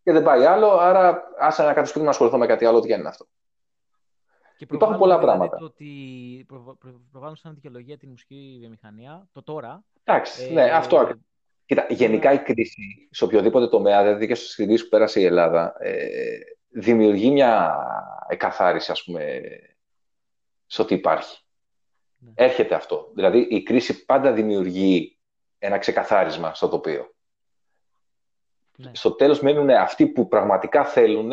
Και δεν πάει άλλο, άρα άσε να κατασκευάσω να ασχοληθώ με κάτι άλλο, τι είναι αυτό. Και Υπάρχουν πολλά δηλαδή πράγματα. Το ότι προ, προβάλλουν σαν δικαιολογία την μουσική βιομηχανία, το τώρα. Εντάξει, ε, ναι, αυτό ακριβώς. Κοίτα, γενικά η κρίση σε οποιοδήποτε τομέα, δηλαδή και στις κρίσεις που πέρασε η Ελλάδα, ε, δημιουργεί μια εκαθάριση, ας πούμε, σε ό,τι υπάρχει. Ναι. Έρχεται αυτό. Δηλαδή, η κρίση πάντα δημιουργεί ένα ξεκαθάρισμα στο τοπίο. Ναι. Στο τέλος μένουν αυτοί που πραγματικά θέλουν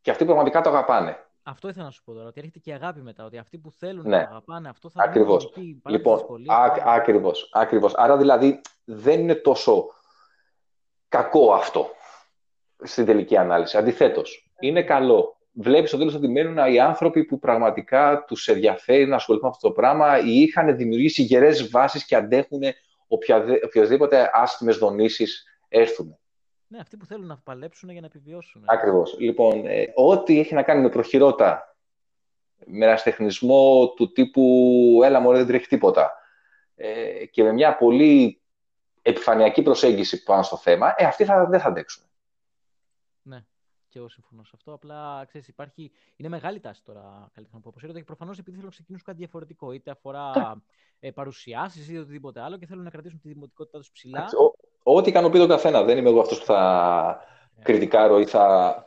και αυτοί που πραγματικά το αγαπάνε. Αυτό ήθελα να σου πω τώρα, ότι έρχεται και η αγάπη μετά, ότι αυτοί που θέλουν ναι. να αγαπάνε αυτό θα ακριβώς. Λοιπόν, ακριβώς, ακριβώς. Άρα δηλαδή δεν είναι τόσο κακό αυτό στην τελική ανάλυση. Αντιθέτως, είναι καλό. Βλέπεις στο τέλος ότι μένουν οι άνθρωποι που πραγματικά τους ενδιαφέρει να ασχοληθούν με αυτό το πράγμα ή είχαν δημιουργήσει γερές βάσεις και αντέχουν οποιοδήποτε άσχημες δονήσεις έρθουν. Ναι, αυτοί που θέλουν να παλέψουν για να επιβιώσουν. Ακριβώς. Λοιπόν, ε, ό,τι έχει να κάνει με προχειρότα, με ένα τεχνισμό του τύπου «έλα μωρέ, δεν τρέχει τίποτα» ε, και με μια πολύ επιφανειακή προσέγγιση πάνω στο θέμα, ε, αυτοί θα, δεν θα αντέξουν. Ναι, και εγώ συμφωνώ σε αυτό. Απλά, ξέρεις, υπάρχει... είναι μεγάλη τάση τώρα καλύτερα που αποσύρονται και προφανώς επειδή θέλουν να ξεκινήσουν κάτι διαφορετικό, είτε αφορά ε, παρουσιάσεις ή οτιδήποτε άλλο και θέλουν να κρατήσουν τη δημοτικότητά τους ψηλά. Ό,τι ικανοποιεί τον καθένα. Δεν είμαι εγώ αυτός που θα yeah. κριτικάρω ή θα.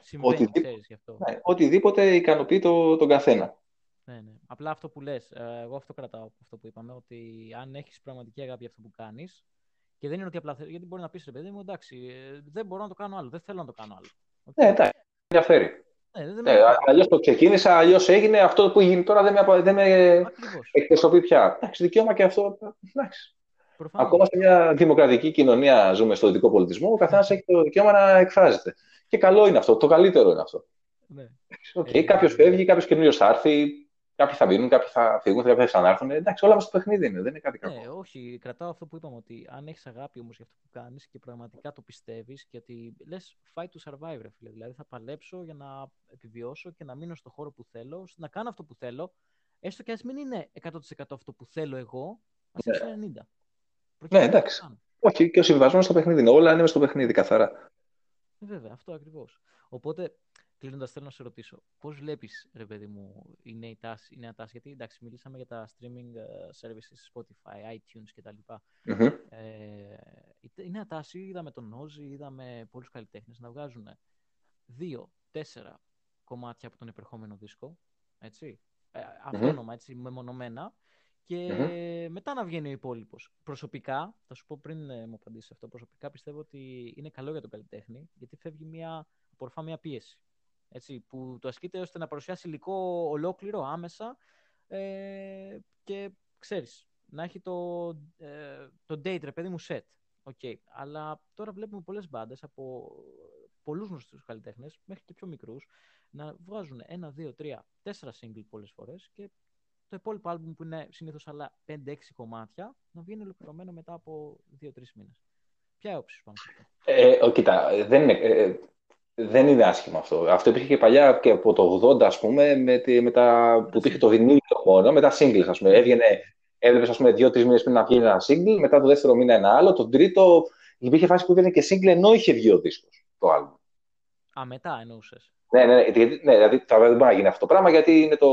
Συμβαίνει, οτιδήποτε, ξέρεις, γι αυτό. Ναι, οτιδήποτε ικανοποιεί το, τον καθένα. Ναι, ναι. Απλά αυτό που λες, ε, εγώ αυτό κρατάω από αυτό που είπαμε, ότι αν έχεις πραγματική αγάπη για αυτό που κάνεις, και δεν είναι ότι απλά γιατί μπορεί να πεις ρε παιδί μου, εντάξει, ε, δεν μπορώ να το κάνω άλλο, δεν θέλω να το κάνω άλλο. Ναι, εντάξει, ενδιαφέρει. Ναι, δεν ε, αλλιώς το ξεκίνησα, αλλιώς έγινε. Αυτό που γίνει τώρα δεν με, δεν με εκπροσωπεί πια. Εντάξει, δικαίωμα και αυτό. Εντάξει. Προφανώς. Ακόμα σε μια δημοκρατική κοινωνία ζούμε στο δυτικό πολιτισμό, ο καθένας έχει το δικαίωμα να εκφράζεται. Και καλό είναι αυτό, το καλύτερο είναι αυτό. Ναι. Okay, Ε, κάποιος φεύγει, κάποιος καινούριο θα έρθει, κάποιοι θα μείνουν, κάποιοι θα φύγουν, κάποιοι θα ξανάρθουν. Εντάξει, όλα μας στο παιχνίδι είναι, δεν είναι κάτι κακό. Ναι, όχι, κρατάω αυτό που είπαμε ότι αν έχεις αγάπη όμως για αυτό που κάνεις και πραγματικά το πιστεύεις και ότι λες fight to survive, ρε φίλε. Δηλαδή θα παλέψω για να επιβιώσω και να μείνω στο χώρο που θέλω, να κάνω αυτό που θέλω, έστω και ας μην είναι 100% αυτό που θέλω εγώ, ας είναι 90%. Ναι, εντάξει. να το κάνω. Όχι, και ο συμβιβασμό στο παιχνίδι είναι. Όλα είναι μες στο παιχνίδι, καθαρά. Ε, Βέβαια, αυτό ακριβώς. Οπότε, κλείνοντας, θέλω να σε ρωτήσω, πώς βλέπεις, ρε παιδί μου, η νέα τάση, η νέα τάση, γιατί εντάξει, μιλήσαμε για τα streaming ε, services, Spotify, iTunes κτλ. Μμμ. Ε, η, η νέα τάση, είδαμε τον Όζη, είδαμε πολλούς καλλιτέχνες να βγάζουν δύο, τέσσερα κομμάτια από τον επερχόμενο δίσκο, έτσι, ε, αυτόνομα, έτσι, μεμονωμένα, και μετά να βγαίνει ο υπόλοιπος. Προσωπικά, θα σου πω πριν ε, μου απαντήσεις αυτό, προσωπικά πιστεύω ότι είναι καλό για τον καλλιτέχνη, γιατί φεύγει μια, απορροφά μια πίεση. Έτσι, που το ασκείται ώστε να παρουσιάσει υλικό ολόκληρο, άμεσα ε, και ξέρεις, να έχει το, ε, το date, ρε παιδί μου, set. Okay. Αλλά τώρα βλέπουμε πολλές μπάντες από πολλούς γνωστούς καλλιτέχνες, μέχρι και πιο μικρούς, να βγάζουν ένα, δύο, τρία, τέσσερα single πολλές φορές και το υπόλοιπο άλμπουμ που είναι συνήθως άλλα 5-6 κομμάτια να βγαίνει ολοκληρωμένο μετά από 2-3 μήνες. Ποια είναι η όψη σου πάνω σε αυτό; Ε, ο, κοίτα, δεν είναι, ε, δεν είναι άσχημο αυτό. Αυτό υπήρχε και παλιά και από το 80, ας πούμε, με, τη, με τα, που υπήρχε το βινίλιο μόνο, με τα singles, ας πούμε. Έβγαινε, έβλεπες, ας πούμε, δύο-τρεις μήνες πριν να βγει ένα single, μετά το δεύτερο μήνα ένα άλλο, τον τρίτο, υπήρχε φάση που έβγαινε και single ενώ είχε βγει ο δίσκος, το άλμπουμ. Α, μετά εννοούσες. Ναι, ναι, ναι, γιατί, ναι, δηλαδή τώρα δεν μπορεί να γίνει αυτό το πράγμα γιατί είναι το,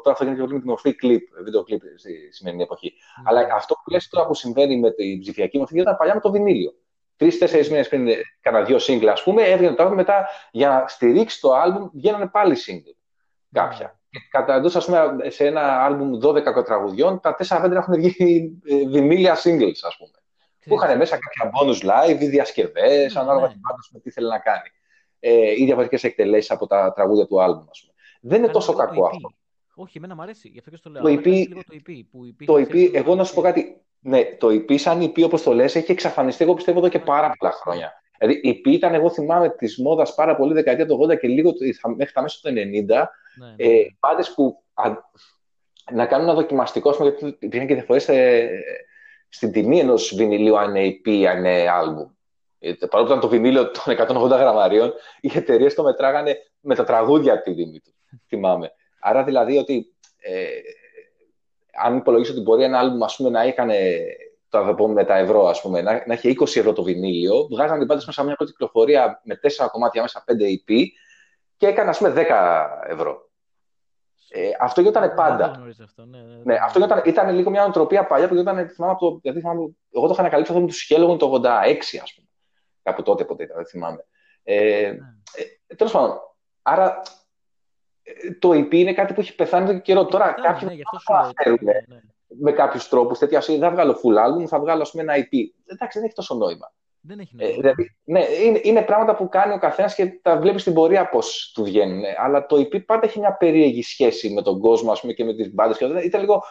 τώρα αυτό γίνεται πολύ με τη μορφή κλιπ, βίντεο κλιπ στη σημερινή εποχή. Ναι. Αλλά αυτό που λες τώρα που συμβαίνει με την ψηφιακή μορφή ήταν παλιά με το βινίλιο. Τρει-τέσσερι μήνες πριν κάνα δύο single, ας πούμε, έβγαινε το album μετά για να στηρίξει το album, βγαίνανε πάλι single κάποια. Και κατά εντός, ας πούμε, σε ένα album 12 τραγουδιών, τα 4-5 έχουν βγει ε, βινίλια singles, ας πούμε. Που είχαν μέσα κάποια bonus live ή διασκευές, Ναι, ανάλογα ναι. τι πάντα με τι θέλει να κάνει. Ε, ή διαφορετικές εκτελέσεις από τα τραγούδια του album, ας πούμε. Δεν είναι Καλά, τόσο λίγο το κακό EP. αυτό. Όχι, εμένα μου αρέσει, γι' αυτό και στο λέω. Το αλλά EP κάνεις λίγο το EP, που υπήρχε, Το EP, ξέρεις, εγώ να σου πω κάτι. Ναι, το EP σαν EP, όπως το λες, έχει εξαφανιστεί, εγώ πιστεύω, εδώ και πάρα πολλά χρόνια. Δηλαδή, η EP ήταν, εγώ θυμάμαι, της μόδας πάρα πολύ δεκαετία του 80 και λίγο μέχρι τα μέσα του 90. Ναι, ναι. Ε, πάντες που α, να κάνουν ένα δοκιμαστικό, ας πούμε, γιατί υπήρχαν και διαφορές ε, στην τιμή ενός βινιλίου, αν είναι EP, αν είναι album. Ε, παρόλο που ήταν το βινίλιο των 180 γραμμαρίων, οι εταιρείες το μετράγανε με τα τραγούδια τη τιμή του. θυμάμαι. Άρα δηλαδή ότι ε, αν υπολογίσω ότι μπορεί ένα άλμπουμ ας πούμε, να έκανε το θα πω με τα ευρώ, ας πούμε, να, να έχει 20 ευρώ το βινίλιο, βγάζανε την πάντα μέσα μια πρώτη κυκλοφορία με 4 κομμάτια μέσα 5 EP και έκανε ας πούμε 10 ευρώ. Ε, αυτό γινόταν πάντα. Δεν το γνωρίζω αυτό, ναι, ναι, Ναι, αυτό ήταν, ήταν λίγο μια νοοτροπία παλιά που γινόταν, θυμάμαι, από το, γιατί θυμάμαι, εγώ το είχα ανακαλύψει αυτό με τους Σχέλογων το 86, ας πούμε. Κάπου τότε ποτέ ήταν, δεν θυμάμαι. Ε, Ναι. ε, Τέλος πάντων, άρα ε, το EP είναι κάτι που έχει πεθάνει εδώ και καιρό. Τώρα Φτάνει, κάποιοι ναι, γι' αυτό το σου λέω. αναφέρουν Ναι, ναι. με κάποιους τρόπους τέτοια ασύ, θα βγάλω full album, θα βγάλω ας πούμε, ένα EP. Εντάξει, δεν έχει τόσο νόημα. Δεν έχει Ε, νόημα. δηλαδή, ναι, είναι, είναι πράγματα που κάνει ο καθένας και τα βλέπεις στην πορεία πώς του βγαίνουν. Ε, Αλλά το EP πάντα έχει μια περίεργη σχέση με τον κόσμο ας πούμε, και με τις μπάντες. Ήταν λίγο.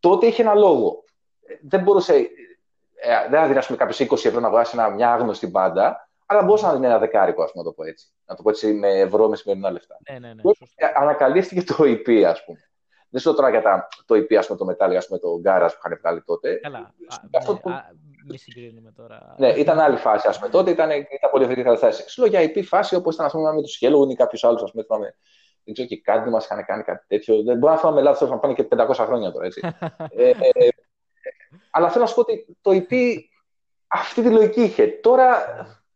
Τότε είχε ένα λόγο. Ε, Δεν μπορούσε. Ε, δεν θα δίνει κάποιος 20 ευρώ να βγάλεις μια άγνωστη μπάντα, αλλά μπορούσε να δίνει ένα δεκάρικο, ας πούμε, να το πω έτσι. Να το πω έτσι με ευρώ με σημερινά λεφτά. Ναι, ναι, ναι. Και σωστό. ανακαλύφθηκε το EP, ας πούμε. Δεν σου λέω τώρα για τα, το EP, ας πούμε, το Metallica, ας πούμε, το Garage που είχαν βγάλει τότε. Καλά. Α, Αυτό ναι, που- α, μη συγκρίνουμε τώρα. Ναι, ήταν άλλη φάση, ας πούμε. Τότε ήταν, ήταν πολύ διαφορετική κατάσταση. Σου λέω για IP φάση όπως ήταν ας πούμε, με τους Χέλογουν ή κάποιους άλλους, ας πούμε. Θυμάμαι, δεν ξέρω και κάτι μας είχαν κάνει κάτι τέτοιο. Δεν μπορώ να θυμάμαι λάθος, να πάνε και 500 χρόνια τώρα, έτσι. ε, ε, αλλά θέλω να σου πω ότι το EP αυτή τη λογική είχε. Τώρα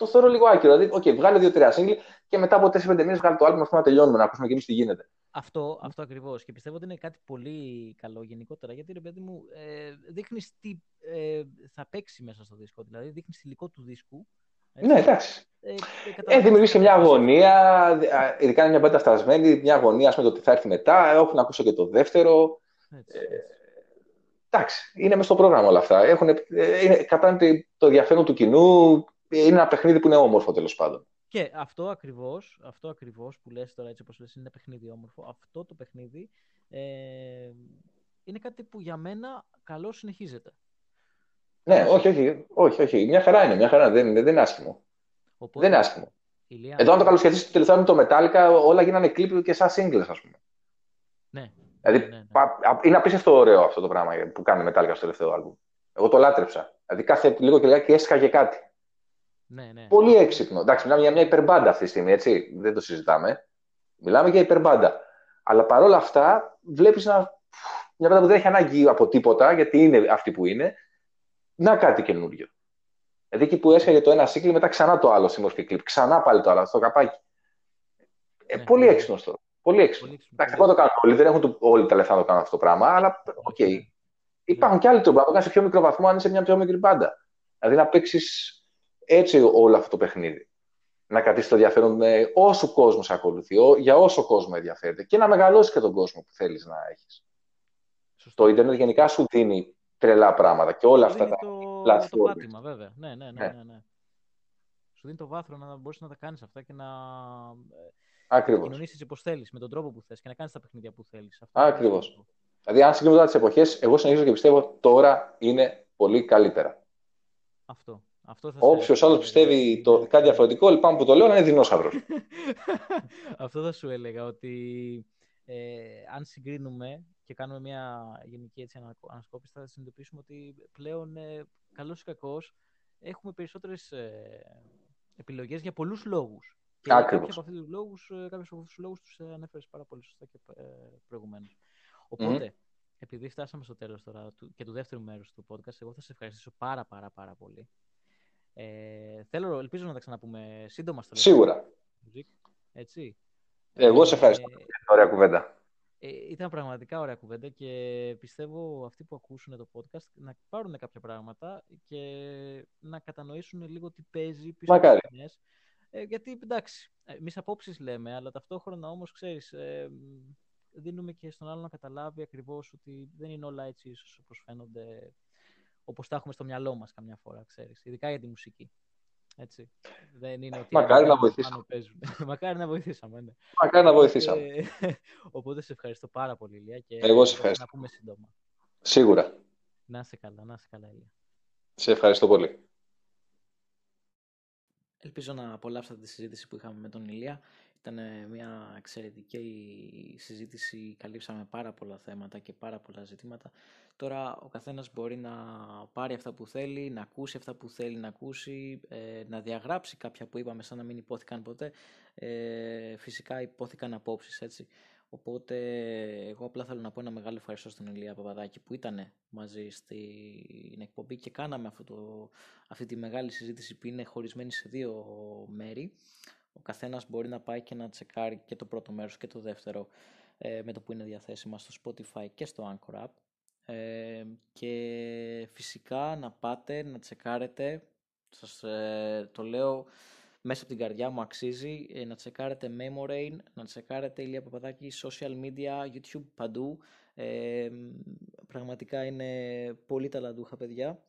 το θεωρώ λίγο άκυρο. Δηλαδή, okay, βγάλε δύο-τρία σύγκλι και μετά από 4-5 μήνες βγάλει το album να τελειώνουμε, να ακούσουμε και εμείς τι γίνεται. Αυτό, αυτό ακριβώς. Και πιστεύω ότι είναι κάτι πολύ καλό γενικότερα. Γιατί ρε παιδί μου, ε, δείχνεις τι ε, θα παίξει μέσα στο δίσκο. Δηλαδή, δείχνεις υλικό του δίσκου. έτσι. Ναι, εντάξει. Ε, Ε, καταλαβαίνεις δημιουργήσει τι μια θα παίξει. αγωνία, α, ειδικά είναι μια μπάντα φτασμένη, μια αγωνία ας πούμε, το τι θα έρθει μετά. Έχω να ακούσω και το δεύτερο. Έτσι, Ε, έτσι. Εντάξει, είναι μέσα στο πρόγραμμα όλα αυτά. Έχουν, ε, είναι, κρατάνε το- το ενδιαφέρον του κοινού. Είναι ένα παιχνίδι που είναι όμορφο τέλος πάντων. Και αυτό ακριβώς, αυτό ακριβώς που λες τώρα έτσι όπως λες είναι ένα παιχνίδι όμορφο. Αυτό το παιχνίδι ε, είναι κάτι που για μένα καλό συνεχίζεται. Ναι, όχι, όχι, όχι, όχι. Μια χαρά είναι, μια χαρά δεν, δεν είναι άσχημο. Οπότε, δεν είναι άσχημο. Ηλία... Εδώ, αν το καλοσχετήσει το τελευταίο με το Metallica, όλα γίνανε κλίπ και σαν singles, ας πούμε. Ναι. Δηλαδή, ναι, ναι. είναι απίστευτο ωραίο αυτό το πράγμα που κάνει Metallica στο τελευταίο album. Εγώ το λάτρεψα. Δηλαδή, κάθε λίγο και λιγάκι έσκαγε κάτι. Ναι, ναι. Πολύ έξυπνο. Εντάξει, μιλάμε για μια υπερμπάντα αυτή τη στιγμή, έτσι. Δεν το συζητάμε. Μιλάμε για υπερμπάντα. Αλλά παρόλα αυτά, βλέπεις μια μπάντα που δεν έχει ανάγκη από τίποτα, γιατί είναι αυτή που είναι, να κάτι καινούριο. Δηλαδή εκεί που έσκαγε το ένα single, μετά ξανά το άλλο στη μορφή κλιπ. Ξανά πάλι το άλλο, στο καπάκι. Ε, ναι, πολύ ναι. έξυπνο αυτό. Πολύ έξυπνο. Εντάξει, δεν το κάνουν όλοι, δεν έχουν όλοι τα λεφτά να το κάνουν αυτό το πράγμα, αλλά OK. Okay. Υπάρχουν και άλλοι τρόποι να το κάνει σε πιο μικρό βαθμό αν είσαι μια πιο μικρή μπάντα. Δηλαδή να παίξεις έτσι όλο αυτό το παιχνίδι. Να κρατήσει το ενδιαφέρον με όσο κόσμος σε ακολουθεί, για όσο κόσμο ενδιαφέρεται και να μεγαλώσει και τον κόσμο που θέλεις να έχεις. Το Ιντερνετ γενικά σου δίνει τρελά πράγματα και όλα αυτά τα το, το πάτημα, βέβαια. Ναι, ναι, ναι, ναι. ναι, ναι. Σου δίνει το βάθρο να μπορείς να τα κάνεις αυτά και να Ακριβώς. κοινωνήσει όπως θέλεις, με τον τρόπο που θες και να κάνεις τα παιχνίδια που θέλεις. Ακριβώς. Δηλαδή, αν συγκρίνω τις εποχές, εγώ συνεχίζω και πιστεύω τώρα είναι πολύ καλύτερα. Αυτό. Αυτό Όποιος άλλος πιστεύει το, κάτι διαφορετικό, λυπάμαι που το λέω, να είναι δεινόσαυρος. Αυτό θα σου έλεγα ότι ε, αν συγκρίνουμε και κάνουμε μια γενική έτσι, ανασκόπηση, θα συνειδητοποιήσουμε ότι πλέον ε, καλός ή κακός έχουμε περισσότερες ε, επιλογές για πολλούς λόγους. Και κάποιοι από αυτούς τους λόγους, ε, κάποιους από αυτούς τους λόγους τους ανέφερες πάρα πολύ σωστά και ε, προηγουμένως. Οπότε, επειδή φτάσαμε στο τέλος τώρα του, και του δεύτερου μέρους του podcast, εγώ θα σε ευχαριστήσω πάρα πάρα πάρα πολύ. Ε, θέλω, ελπίζω να τα ξαναπούμε σύντομα στο Σίγουρα. Έτσι. Εγώ σε ευχαριστώ. Ε, ωραία κουβέντα. Ε, ήταν πραγματικά ωραία κουβέντα και πιστεύω αυτοί που ακούσουν το podcast να πάρουν κάποια πράγματα και να κατανοήσουν λίγο τι παίζει πίσω από τις ε, γιατί εντάξει, εμείς απόψεις λέμε, αλλά ταυτόχρονα όμως ξέρεις, ε, δίνουμε και στον άλλο να καταλάβει ακριβώς ότι δεν είναι όλα έτσι ίσως όπω φαίνονται, όπως τα έχουμε στο μυαλό μας καμιά φορά, ξέρεις. Ειδικά για τη μουσική. Έτσι. Δεν είναι ότι Μακάρι να βοηθήσαμε. Μακάρι να βοηθήσαμε, ναι. Μακάρι να βοηθήσαμε. Οπότε σε ευχαριστώ πάρα πολύ, Ηλία. Και Εγώ σε ευχαριστώ. Να πούμε σύντομα. Σίγουρα. Να είσαι καλά, να είσαι καλά, Ηλία. Σε ευχαριστώ πολύ. Ελπίζω να απολαύσατε τη συζήτηση που είχαμε με τον Ηλία. Ήταν μια εξαιρετική συζήτηση, καλύψαμε πάρα πολλά θέματα και πάρα πολλά ζητήματα. Τώρα ο καθένας μπορεί να πάρει αυτά που θέλει, να ακούσει αυτά που θέλει να ακούσει, ε, να διαγράψει κάποια που είπαμε σαν να μην υπόθηκαν ποτέ. Ε, φυσικά υπόθηκαν απόψεις έτσι. Οπότε εγώ απλά θέλω να πω ένα μεγάλο ευχαριστώ στον Ηλία Παπαδάκη που ήταν μαζί στην εκπομπή και κάναμε αυτό το, αυτή τη μεγάλη συζήτηση που είναι χωρισμένη σε δύο μέρη. Ο καθένας μπορεί να πάει και να τσεκάρει και το πρώτο μέρος και το δεύτερο ε, με το που είναι διαθέσιμα στο Spotify και στο Anchor App. Ε, και φυσικά να πάτε να τσεκάρετε, σας ε, το λέω μέσα από την καρδιά μου αξίζει ε, να τσεκάρετε Memorain, να τσεκάρετε Ηλία Παπαδάκη, social media, YouTube, παντού. Ε, πραγματικά είναι πολύ ταλαντούχα παιδιά.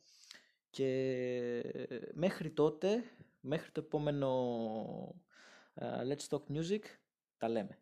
Και μέχρι τότε, μέχρι το επόμενο uh, Let's Talk Music, τα λέμε.